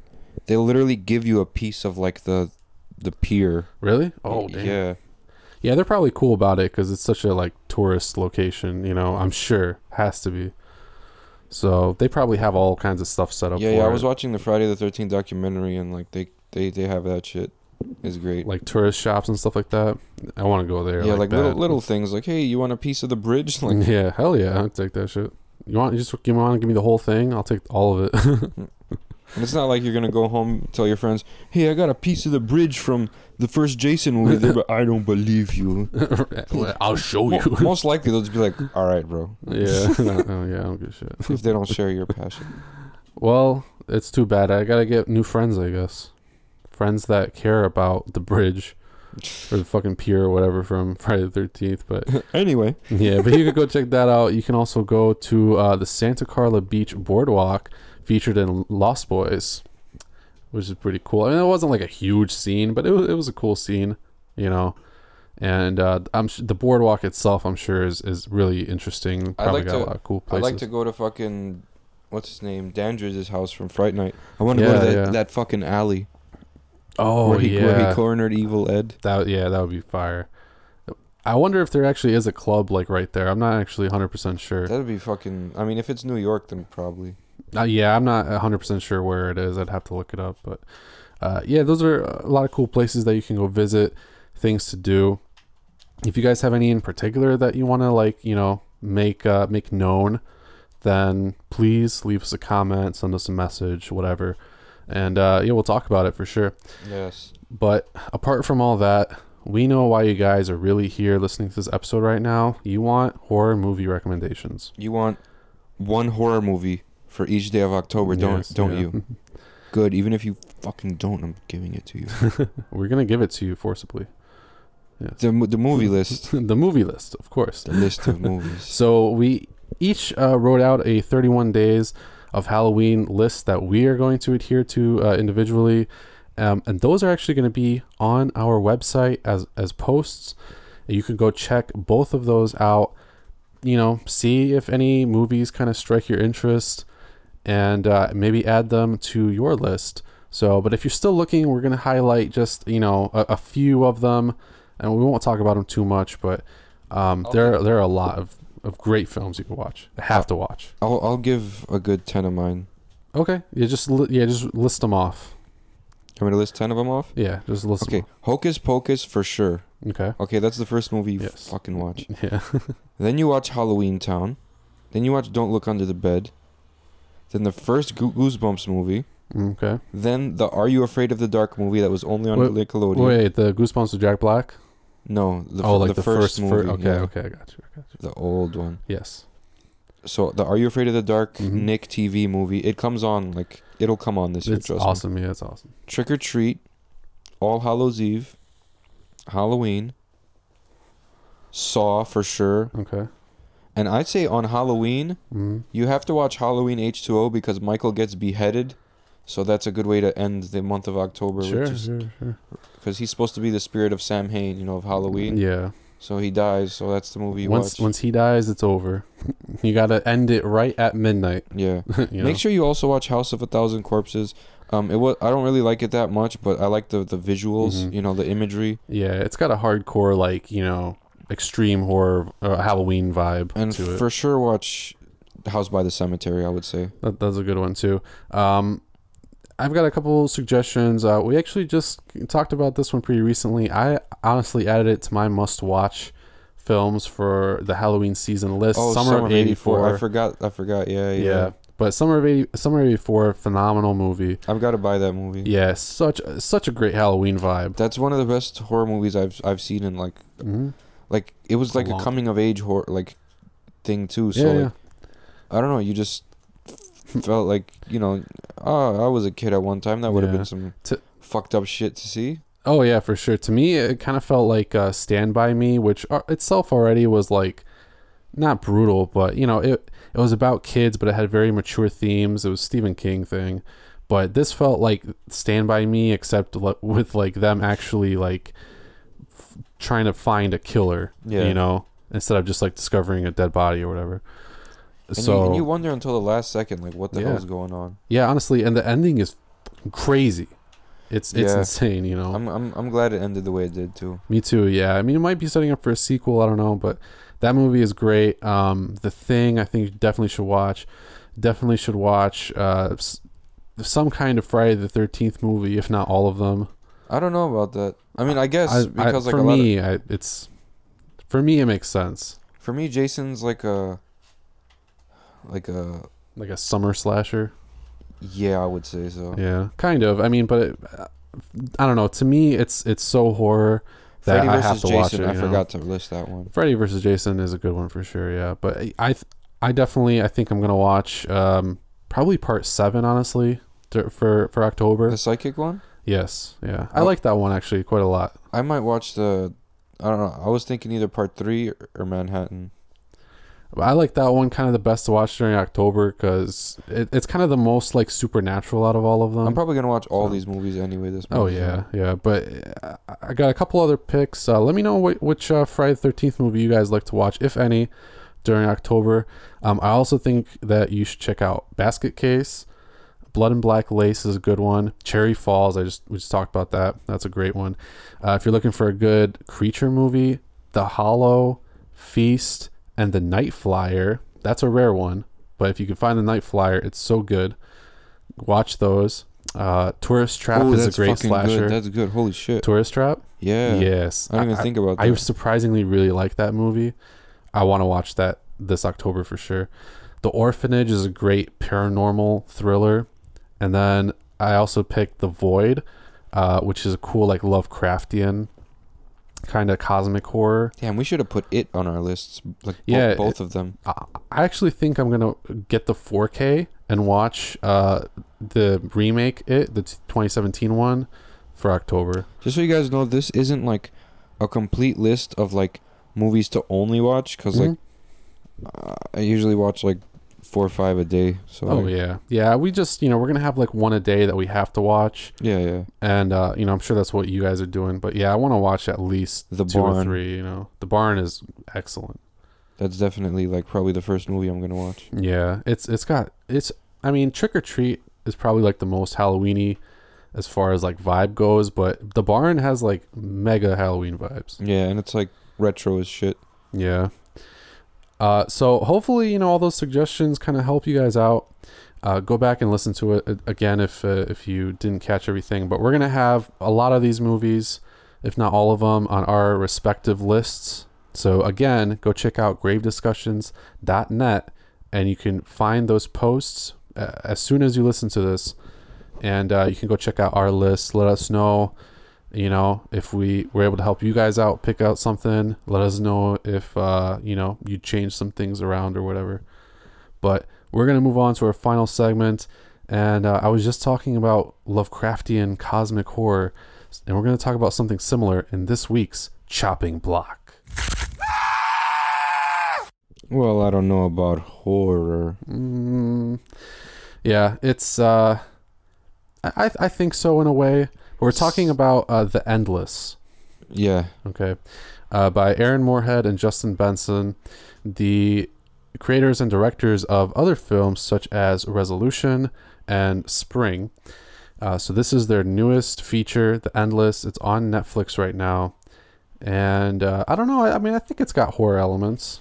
they literally give you a piece of like the, the pier. Really? Oh, damn. yeah. Yeah, they're probably cool about it because it's such a like tourist location. You know, I'm sure has to be. So they probably have all kinds of stuff set up. Yeah, yeah. I it. was watching the Friday the Thirteenth documentary, and like they they they have that shit. Is great. like tourist shops and stuff like that. I want to go there. yeah, like, that. little little things. Like, hey, you want a piece of the bridge? (laughs) Like, yeah, hell yeah, I'll take that shit. You want you just you want to give me the whole thing? I'll take all of it. (laughs) Mm. And it's not like you're gonna go home and tell your friends, hey, I got a piece of the bridge from the first Jason movie. They're like, I don't believe you. (laughs) I'll show Mo- you. Most likely they'll just be like, all right, bro. yeah, (laughs) (laughs) oh yeah, I don't give a shit. If they don't share your passion. Well, it's too bad. I gotta get new friends, I guess. Friends that care about the bridge or the fucking pier or whatever from Friday the Thirteenth. But Anyway, yeah, but you can go check that out. You can also go to uh, the Santa Carla Beach Boardwalk, featured in Lost Boys, which is pretty cool. I mean, it wasn't like a huge scene, but it was, it was a cool scene, you know. And uh, I'm sh- the boardwalk itself, I'm sure, is, is really interesting. I'd Probably like got to- a lot of cool I'd like to go to fucking what's his name, Dandrige's house from Fright Night. I want to Yeah, go to that, yeah. that fucking alley oh where he yeah, where he cornered Evil Ed. That yeah, that would be fire. I wonder if there actually is a club like right there. I'm not actually 100% sure. That'd be fucking. I mean, if it's New York, then probably. Uh, yeah, I'm not 100% sure where it is. I'd have to look it up, but uh, yeah, those are a lot of cool places that you can go visit, things to do. If you guys have any in particular that you want to like, you know, make uh, make known, then please leave us a comment, send us a message, whatever, and uh, yeah, we'll talk about it for sure. Yes. But apart from all that, we know why you guys are really here listening to this episode right now. You want horror movie recommendations. You want one horror movie for each day of October, don't Yes, don't yeah. you? (laughs) Good. Even if you fucking don't, I'm giving it to you. (laughs) We're gonna give it to you forcibly. the the movie list, (laughs) the movie list, of course. the list of movies. So we each uh, wrote out a 31 days of Halloween list that we are going to adhere to uh, individually. Um, and those are actually going to be on our website as, as posts. You can go check both of those out. You know, see if any movies kind of strike your interest and uh, maybe add them to your list. So, but if you're still looking, we're going to highlight just, you know, a, a few of them and we won't talk about them too much, but um, there, there are a lot of, of great films you can watch, have to watch. I'll I'll give a good ten of mine. Okay. Yeah, just, li- yeah, just list them off. You want me to list ten of them off? Yeah, just list Okay, Hocus Pocus for sure. Okay. Okay, that's the first movie you Yes. fucking watch. (laughs) Yeah. Then you watch Halloween Town. Then you watch Don't Look Under the Bed. Then the first Goo- Goosebumps movie. okay. Then the Are You Afraid of the Dark movie that was only on Wait- Nickelodeon. Wait, the Goosebumps with Jack Black? No, the, oh, fir- like the, first, fir- movie. okay, yeah, okay, I got you. I got you. The old one. Yes. So the Are You Afraid of the Dark Mhm. Nick TV movie. It comes on like it'll come on this year. It's trust me. awesome. Yeah, it's awesome. Trick or Treat, All Hallows Eve, Halloween, Saw for sure, Okay. And I'd say on Halloween hmm you have to watch Halloween H two O because Michael gets beheaded, so that's a good way to end the month of October. Sure, sure, sure. because he's supposed to be the spirit of Samhain, you know, of Halloween. Yeah. So he dies, so that's the movie Once watch. once he dies, it's over. (laughs) you gotta end it right at midnight. yeah. (laughs) you know? Make sure you also watch House of a Thousand Corpses. Um, it was I don't really like it that much, but I like the the visuals, Mhm. you know, the imagery, Yeah, it's got a hardcore like you know extreme horror uh, Halloween vibe and to it. for sure watch House by the Cemetery. I would say. That, that's a good one too. Um, I've got a couple suggestions. Uh, we actually just talked about this one pretty recently. I honestly added it to my must-watch films for the Halloween season list. Oh, Summer, of '84. I forgot. I forgot. Yeah, yeah. yeah. but Summer of '80, Summer of '84, phenomenal movie. I've got to buy that movie. Yeah, such such a great Halloween vibe. That's one of the best horror movies I've I've seen in like hmm like it was like a Long- coming of age horror like thing too. So Yeah, like, yeah. I don't know. You just (laughs) felt like you know, oh, I was a kid at one time. That would have Yeah. been some To- fucked up shit to see. Oh yeah, for sure. To me, it kind of felt like uh, Stand by Me, which uh, itself already was like not brutal, but you know, it it was about kids, but it had very mature themes. It was Stephen King thing, but this felt like Stand by Me, except li- with like them actually like f- trying to find a killer. Yeah. you know, instead of just like discovering a dead body or whatever. And, so you, and you wonder until the last second, like, what the Yeah. is going on? yeah, honestly, and the ending is crazy. It's it's Yeah. insane, you know. I'm I'm I'm glad it ended the way it did too. Me too. Yeah. I mean, it might be setting up for a sequel. I don't know, but that movie is great. Um, the Thing, I think you definitely should watch. Definitely should watch uh, some kind of Friday the Thirteenth movie, if not all of them. I don't know about that. I mean, I guess I- I- because like for a lot of, me, I, it's for me it makes sense. for me, Jason's like a like a Like a summer slasher. yeah, I would say so. Yeah, kind of. I mean, but it, I don't know. To me, it's it's so horror that Freddy I have to watch it. I know? forgot to list that one. Freddy versus Jason is a good one for sure. Yeah, but I- I, I definitely, I think I'm gonna watch um, probably part seven, honestly, for for October. The psychic one. Yes, yeah, I Oh. like that one actually quite a lot. I might watch the. I don't know. I was thinking either part three or, Manhattan. I like that one kind of the best to watch during October because it, it's kind of the most like supernatural out of all of them. I'm probably gonna watch all so- these movies anyway. This. Month. Oh month, yeah, yeah. But uh, I got a couple other picks. Uh, let me know wh- which uh, Friday Thirteenth movie you guys like to watch, if any, during October. Um, I also think that you should check out Basket Case. Blood and Black Lace is a good one. Cherry Falls, I just we just talked about that. That's a great one. Uh, if you're looking for a good creature movie, The Hollow, Feast, and The Night Flyer. That's a rare one, but if you can find The Night Flyer, it's so good. Watch those. Uh, Tourist Trap Ooh, is a great slasher. Good. That's good. Holy shit. Tourist Trap? Yeah. Yes. I didn't even think about that. I surprisingly really like that movie. I want to watch that this October for sure. The Orphanage is a great paranormal thriller. And then I also picked The Void, uh, which is a cool, like, Lovecraftian kind of cosmic horror. Damn, we should have put it on our lists. Like bo- Yeah, both of them. I actually think I'm gonna get the 4K and watch uh, the remake, it the t- 2017 one, for October. Just so you guys know, this isn't like a complete list of like movies to only watch because like Mm-hmm. uh, I usually watch like four or five a day. So Oh I- yeah, yeah. We just you know we're gonna have like one a day that we have to watch, yeah, yeah. and uh, you know I'm sure that's what you guys are doing. But yeah, I want to watch at least The two or Barn. three. You know, the barn is excellent. That's definitely like probably the first movie I'm gonna watch. Yeah, it's it's got it's. I mean, Trick or Treat is probably like the most Halloweeny as far as like vibe goes, but the barn has like mega Halloween vibes. Yeah, and it's like retro as shit. Yeah. Uh, so hopefully, you know, all those suggestions kind of help you guys out. Uh, go back and listen to it uh, again if uh, if you didn't catch everything. But we're gonna have a lot of these movies, if not all of them, on our respective lists. So again, go check out gravediscussions.net, and you can find those posts uh, as soon as you listen to this, and uh, you can go check out our list. Let us know you know if we were able to help you guys out pick out something let us know if uh you know you change some things around or whatever. But we're gonna move on to our final segment and uh, i was just talking about lovecraftian cosmic horror and we're gonna talk about something similar in this week's chopping block. Well, I don't know about horror. mm, yeah it's uh i i think so in a way we're talking about uh the endless Yeah, Okay. Uh, by Aaron Moorhead and Justin Benson, the creators and directors of other films such as Resolution and Spring. Uh, so this is their newest feature, The Endless. It's on Netflix right now, and uh, I don't know. I, I mean, I think it's got horror elements.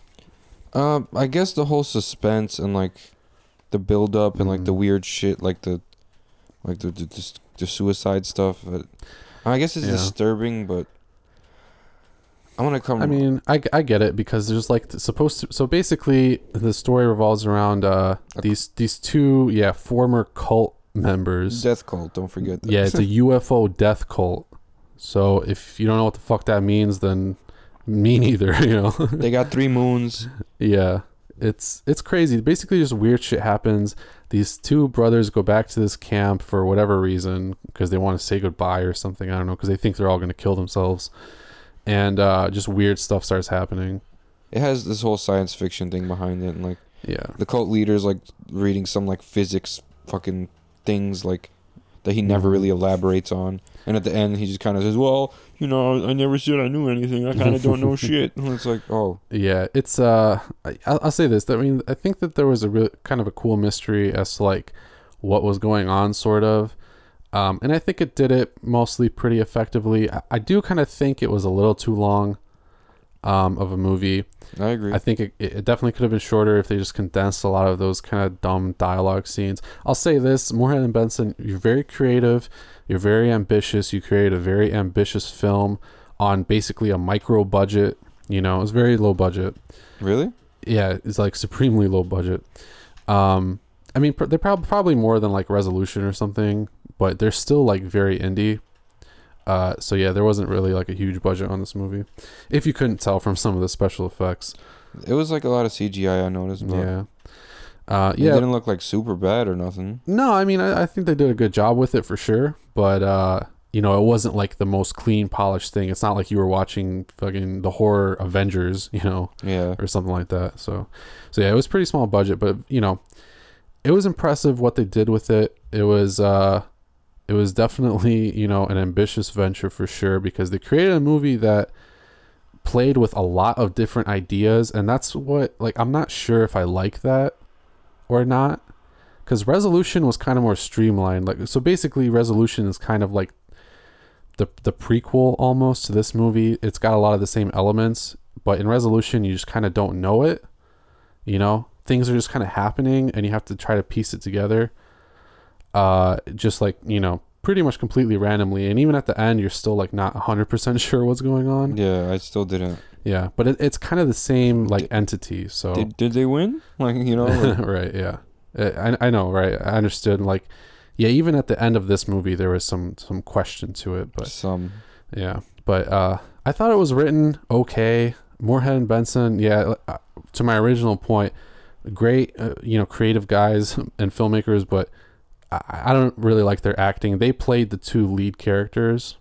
Uh, I guess the whole suspense and like the build up and like the Mhm. weird shit, like the like the the, the, the suicide stuff. uh, I guess it's Yeah. disturbing, but I want to come. I mean, I, I get it because there's like supposed to. So basically, the story revolves around uh, these these two yeah former cult members. death cult. Don't forget that. Yeah, it's a (laughs) UFO death cult. So if you don't know what the fuck that means, then me neither. (laughs) You know. they got three moons. yeah, it's it's crazy. Basically, just weird shit happens. These two brothers go back to this camp for whatever reason because they want to say goodbye or something. I don't know because they think they're all gonna kill themselves, and uh, just weird stuff starts happening. It has this whole science fiction thing behind it, and like Yeah. the cult leader's like reading some like physics fucking things like that he never Mhm. really elaborates on. And at the end, he just kind of says, "Well, you know, I never said I knew anything. I kind of don't know (laughs) shit." And it's like, oh, Yeah, it's uh, I, I'll I'll say this. I mean, I think that there was a real kind of a cool mystery as to like what was going on, sort of. Um, and I think it did it mostly pretty effectively. I, I do kind of think it was a little too long, um, of a movie. I agree. I think it, it definitely could have been shorter if they just condensed a lot of those kind of dumb dialogue scenes. I'll say this: Moorhead and Benson, you're very creative, you're very ambitious. You create a very ambitious film on basically a micro budget. You know, it's very low budget. really? Yeah, it's like supremely low budget. Um, I mean, pr- they're prob- probably more than like Resolution or something, but they're still like very indie. Uh, so yeah, there wasn't really like a huge budget on this movie, if you couldn't tell from some of the special effects. It was like a lot of CGI. I noticed, but Yeah. Uh, it didn't look like super bad or nothing. No, I mean, I, I think they did a good job with it for sure. But, uh, you know, it wasn't like the most clean, polished thing. It's not like you were watching fucking the horror Avengers, (laughs) you know, Yeah, or something like that. So, so yeah, it was pretty small budget, but, you know, it was impressive what they did with it. It was, uh, it was definitely, you know, an ambitious venture for sure because they created a movie that played with a lot of different ideas. And that's what, like, I'm not sure if I like that or not because resolution was kind of more streamlined like so basically resolution is kind of like the the prequel almost to this movie it's got a lot of the same elements but in resolution you just kind of don't know it you know things are just kind of happening and you have to try to piece it together uh just like you know pretty much completely randomly and even at the end you're still like not 100% (laughs) sure what's going on yeah. I still didn't. yeah but it, it's kind of the same like entity so Did did they win? Like you know, like, (laughs) right yeah I, I know right i understood like yeah even at the end of this movie there was some some question to it but some. yeah but uh i thought it was written okay moorhead and benson yeah uh, to my original point great uh, you know creative guys (laughs) and filmmakers but I, I don't really like their acting they played the two lead characters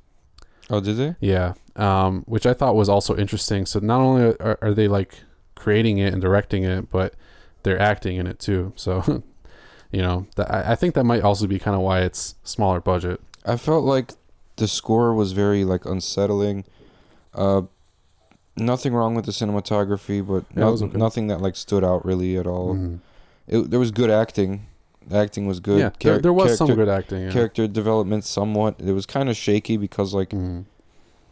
Oh, did they? yeah, um, which I thought was also interesting. So not only are, are they like creating it and directing it, but they're acting in it too. So, (laughs) you know, that, I, I think that might also be kind of why it's smaller budget. I felt like the score was very like unsettling. Uh, nothing wrong with the cinematography, but no- okay. nothing that like stood out really at all. Mhm. It, there was good acting. Acting was good. yeah, there, Char- there was some good acting. Yeah. character development somewhat. It was kind of shaky because like Mhm.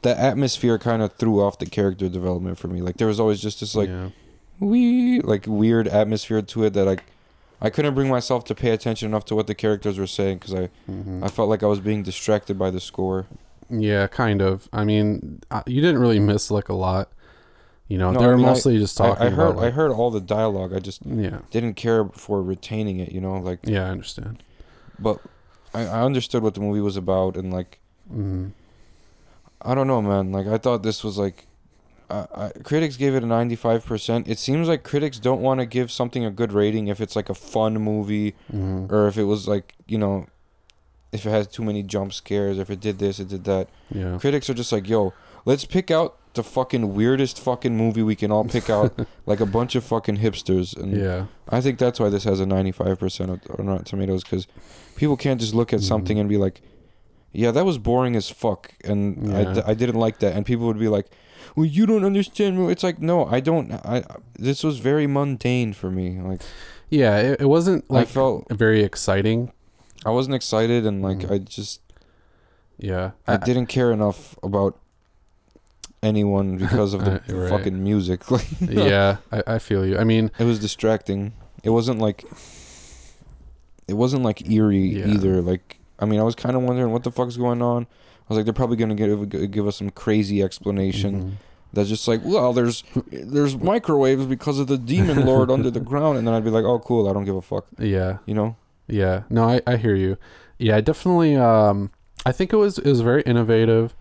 the atmosphere kind of threw off the character development for me. Like there was always just this like yeah. wee like weird atmosphere to it that like I couldn't bring myself to pay attention enough to what the characters were saying because I Mhm. I felt like I was being distracted by the score. Yeah, kind of. I mean, you didn't really miss like a lot. You know, No, they I were mean, I- mostly just talking I heard about. I heard all the dialogue. I just yeah, didn't care for retaining it. You know, like yeah, I understand. but I, I understood what the movie was about and like hmm I don't know, man. Like I thought this was like, uh, I, critics gave it a ninety-five percent. It seems like critics don't want to give something a good rating if it's like a fun movie hmm or if it was like you know, if it has too many jump scares, if it did this, it did that. Yeah, Critics are just like, yo, let's pick out the fucking weirdest fucking movie we can all pick out, (laughs) like a bunch of fucking hipsters. And yeah, I think that's why this has a ninety-five percent on Rotten Tomatoes because people can't just look at something Mhm. and be like, "Yeah, that was boring as fuck," and I, Yeah. d- I didn't like that, and people would be like, "Well, you don't understand." It's like, no, I don't. I this was very mundane for me. Like yeah. It, it wasn't like I felt very exciting. I wasn't excited, and like Mhm. I just Yeah, I didn't care enough about anyone (laughs) because of the right. fucking music. (laughs) Yeah, I, I feel you. I mean, it was distracting. It wasn't like it wasn't like eerie Yeah. either. Like I mean, I was kind of wondering what the fuck's going on. I was like, they're probably gonna give give us some crazy explanation mhm. that's just like, well, there's there's microwaves because of the demon lord under the (laughs) ground, and then I'd be like, oh, cool, I don't give a fuck, yeah, you know? Yeah, no, I, I hear you. Yeah, I definitely. Um, I think it was it was very innovative.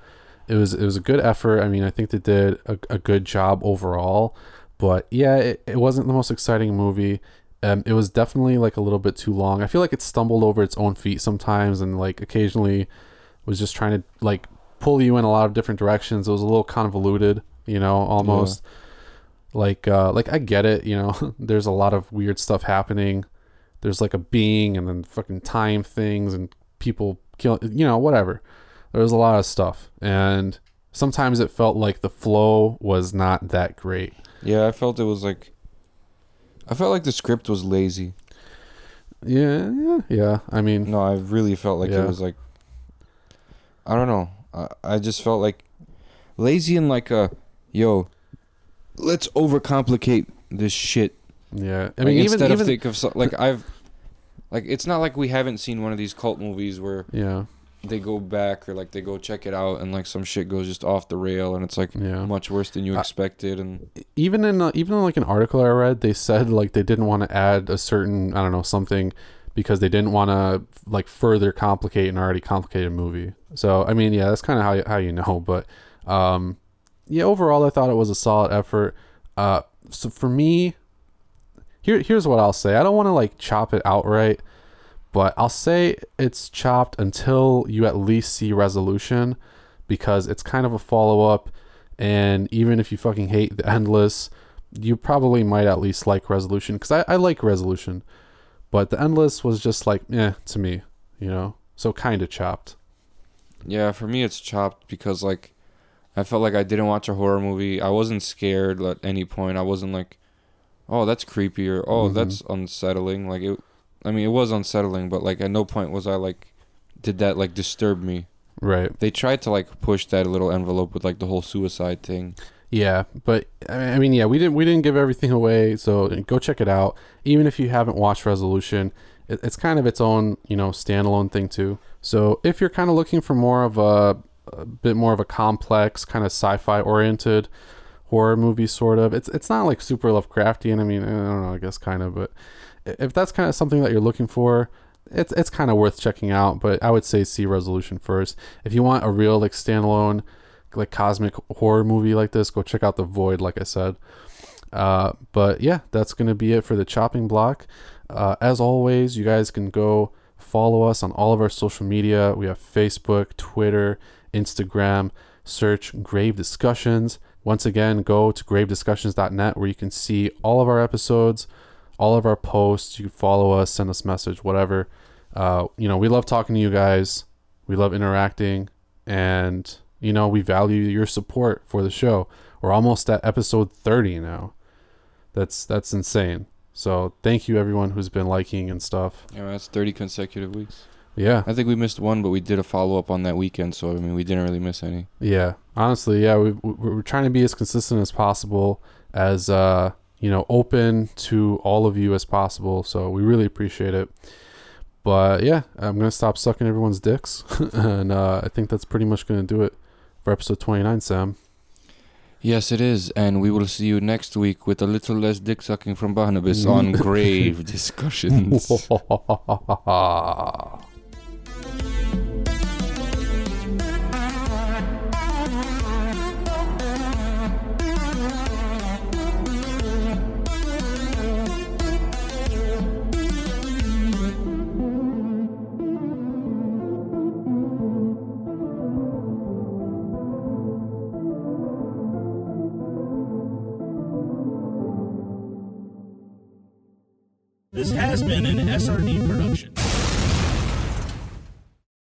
It was it was a good effort. I mean, I think they did a, a good job overall. But yeah, it, it wasn't the most exciting movie. Um, it was definitely like a little bit too long. I feel like it stumbled over its own feet sometimes, and like occasionally was just trying to like pull you in a lot of different directions. It was a little convoluted, you know, almost. Like uh, like I get it, you know. (laughs) There's a lot of weird stuff happening there's like a being and then fucking time things and people kill you know whatever there was a lot of stuff and sometimes it felt like the flow was not that great Yeah, I felt it was like, I felt like the script was lazy. yeah yeah yeah i mean No, I really felt like Yeah. it was like, I don't know. I, I just felt like lazy and like a, yo, let's overcomplicate this shit. yeah i Like, mean even instead even of think of so, like I've, like it's not like we haven't seen one of these cult movies where yeah they go back or like they go check it out and like some shit goes just off the rail and it's like yeah much worse than you expected and even in uh, even in like an article I read, they said like they didn't want to add a certain I don't know something because they didn't want to like further complicate an already complicated movie. So I mean, yeah, that's kind of how you, how you know. (laughs) But um, yeah, overall, I thought it was a solid effort. Uh, so for me, here here's what I'll say. I don't want to like chop it outright, but I'll say it's chopped until you at least see resolution because it's kind of a follow up and even if you fucking hate the endless you probably might at least like resolution because I, I like resolution. But the endless was just like eh to me you know? So kind of chopped. Yeah for me it's chopped because like I felt like I didn't watch a horror movie. I wasn't scared at any point. I wasn't like oh that's creepy or oh Mhm. that's unsettling. Like it I mean it was unsettling but like at no point was I like did that like disturb me. Right. They tried to like push that little envelope with like the whole suicide thing. Yeah but I mean, yeah we didn't we didn't give everything away so go check it out. Even if you haven't watched resolution it, it's kind of its own you know standalone thing too. So if you're kind of looking for more of a, a bit more of a complex kind of sci-fi oriented horror movie sort of it's it's not like super lovecraftian. I mean i don't know i guess kind of but if that's kind of something that you're looking for it's it's kind of worth checking out but i would say see resolution first. If you want a real like standalone like cosmic horror movie like this go check out the void like i said. Uh, but yeah that's gonna be it for the chopping block. Uh, as always you guys can go follow us on all of our social media. We have facebook twitter instagram. Search grave discussions. Once again go to gravediscussions.net where you can see all of our episodes all of our posts. You can follow us, send us a message, whatever. Uh, you know, we love talking to you guys. We love interacting, and you know, we value your support for the show. We're almost at episode 30 now. That's that's insane. So thank you everyone who's been liking and stuff. Yeah, that's 30 consecutive weeks. Yeah, I think we missed one, but we did a follow up on that weekend, so I mean, we didn't really miss any. Yeah, honestly, yeah, we, we we're trying to be as consistent as possible, as uh, you know, open to all of you as possible. So we really appreciate it. But yeah, I'm gonna stop sucking everyone's dicks, (laughs) and uh, I think that's pretty much gonna do it for episode 29. Sam. Yes, it is, and we will see you next week with a little less dick sucking from Barnabas (laughs) on grave discussions. (laughs) This has been an SRD production.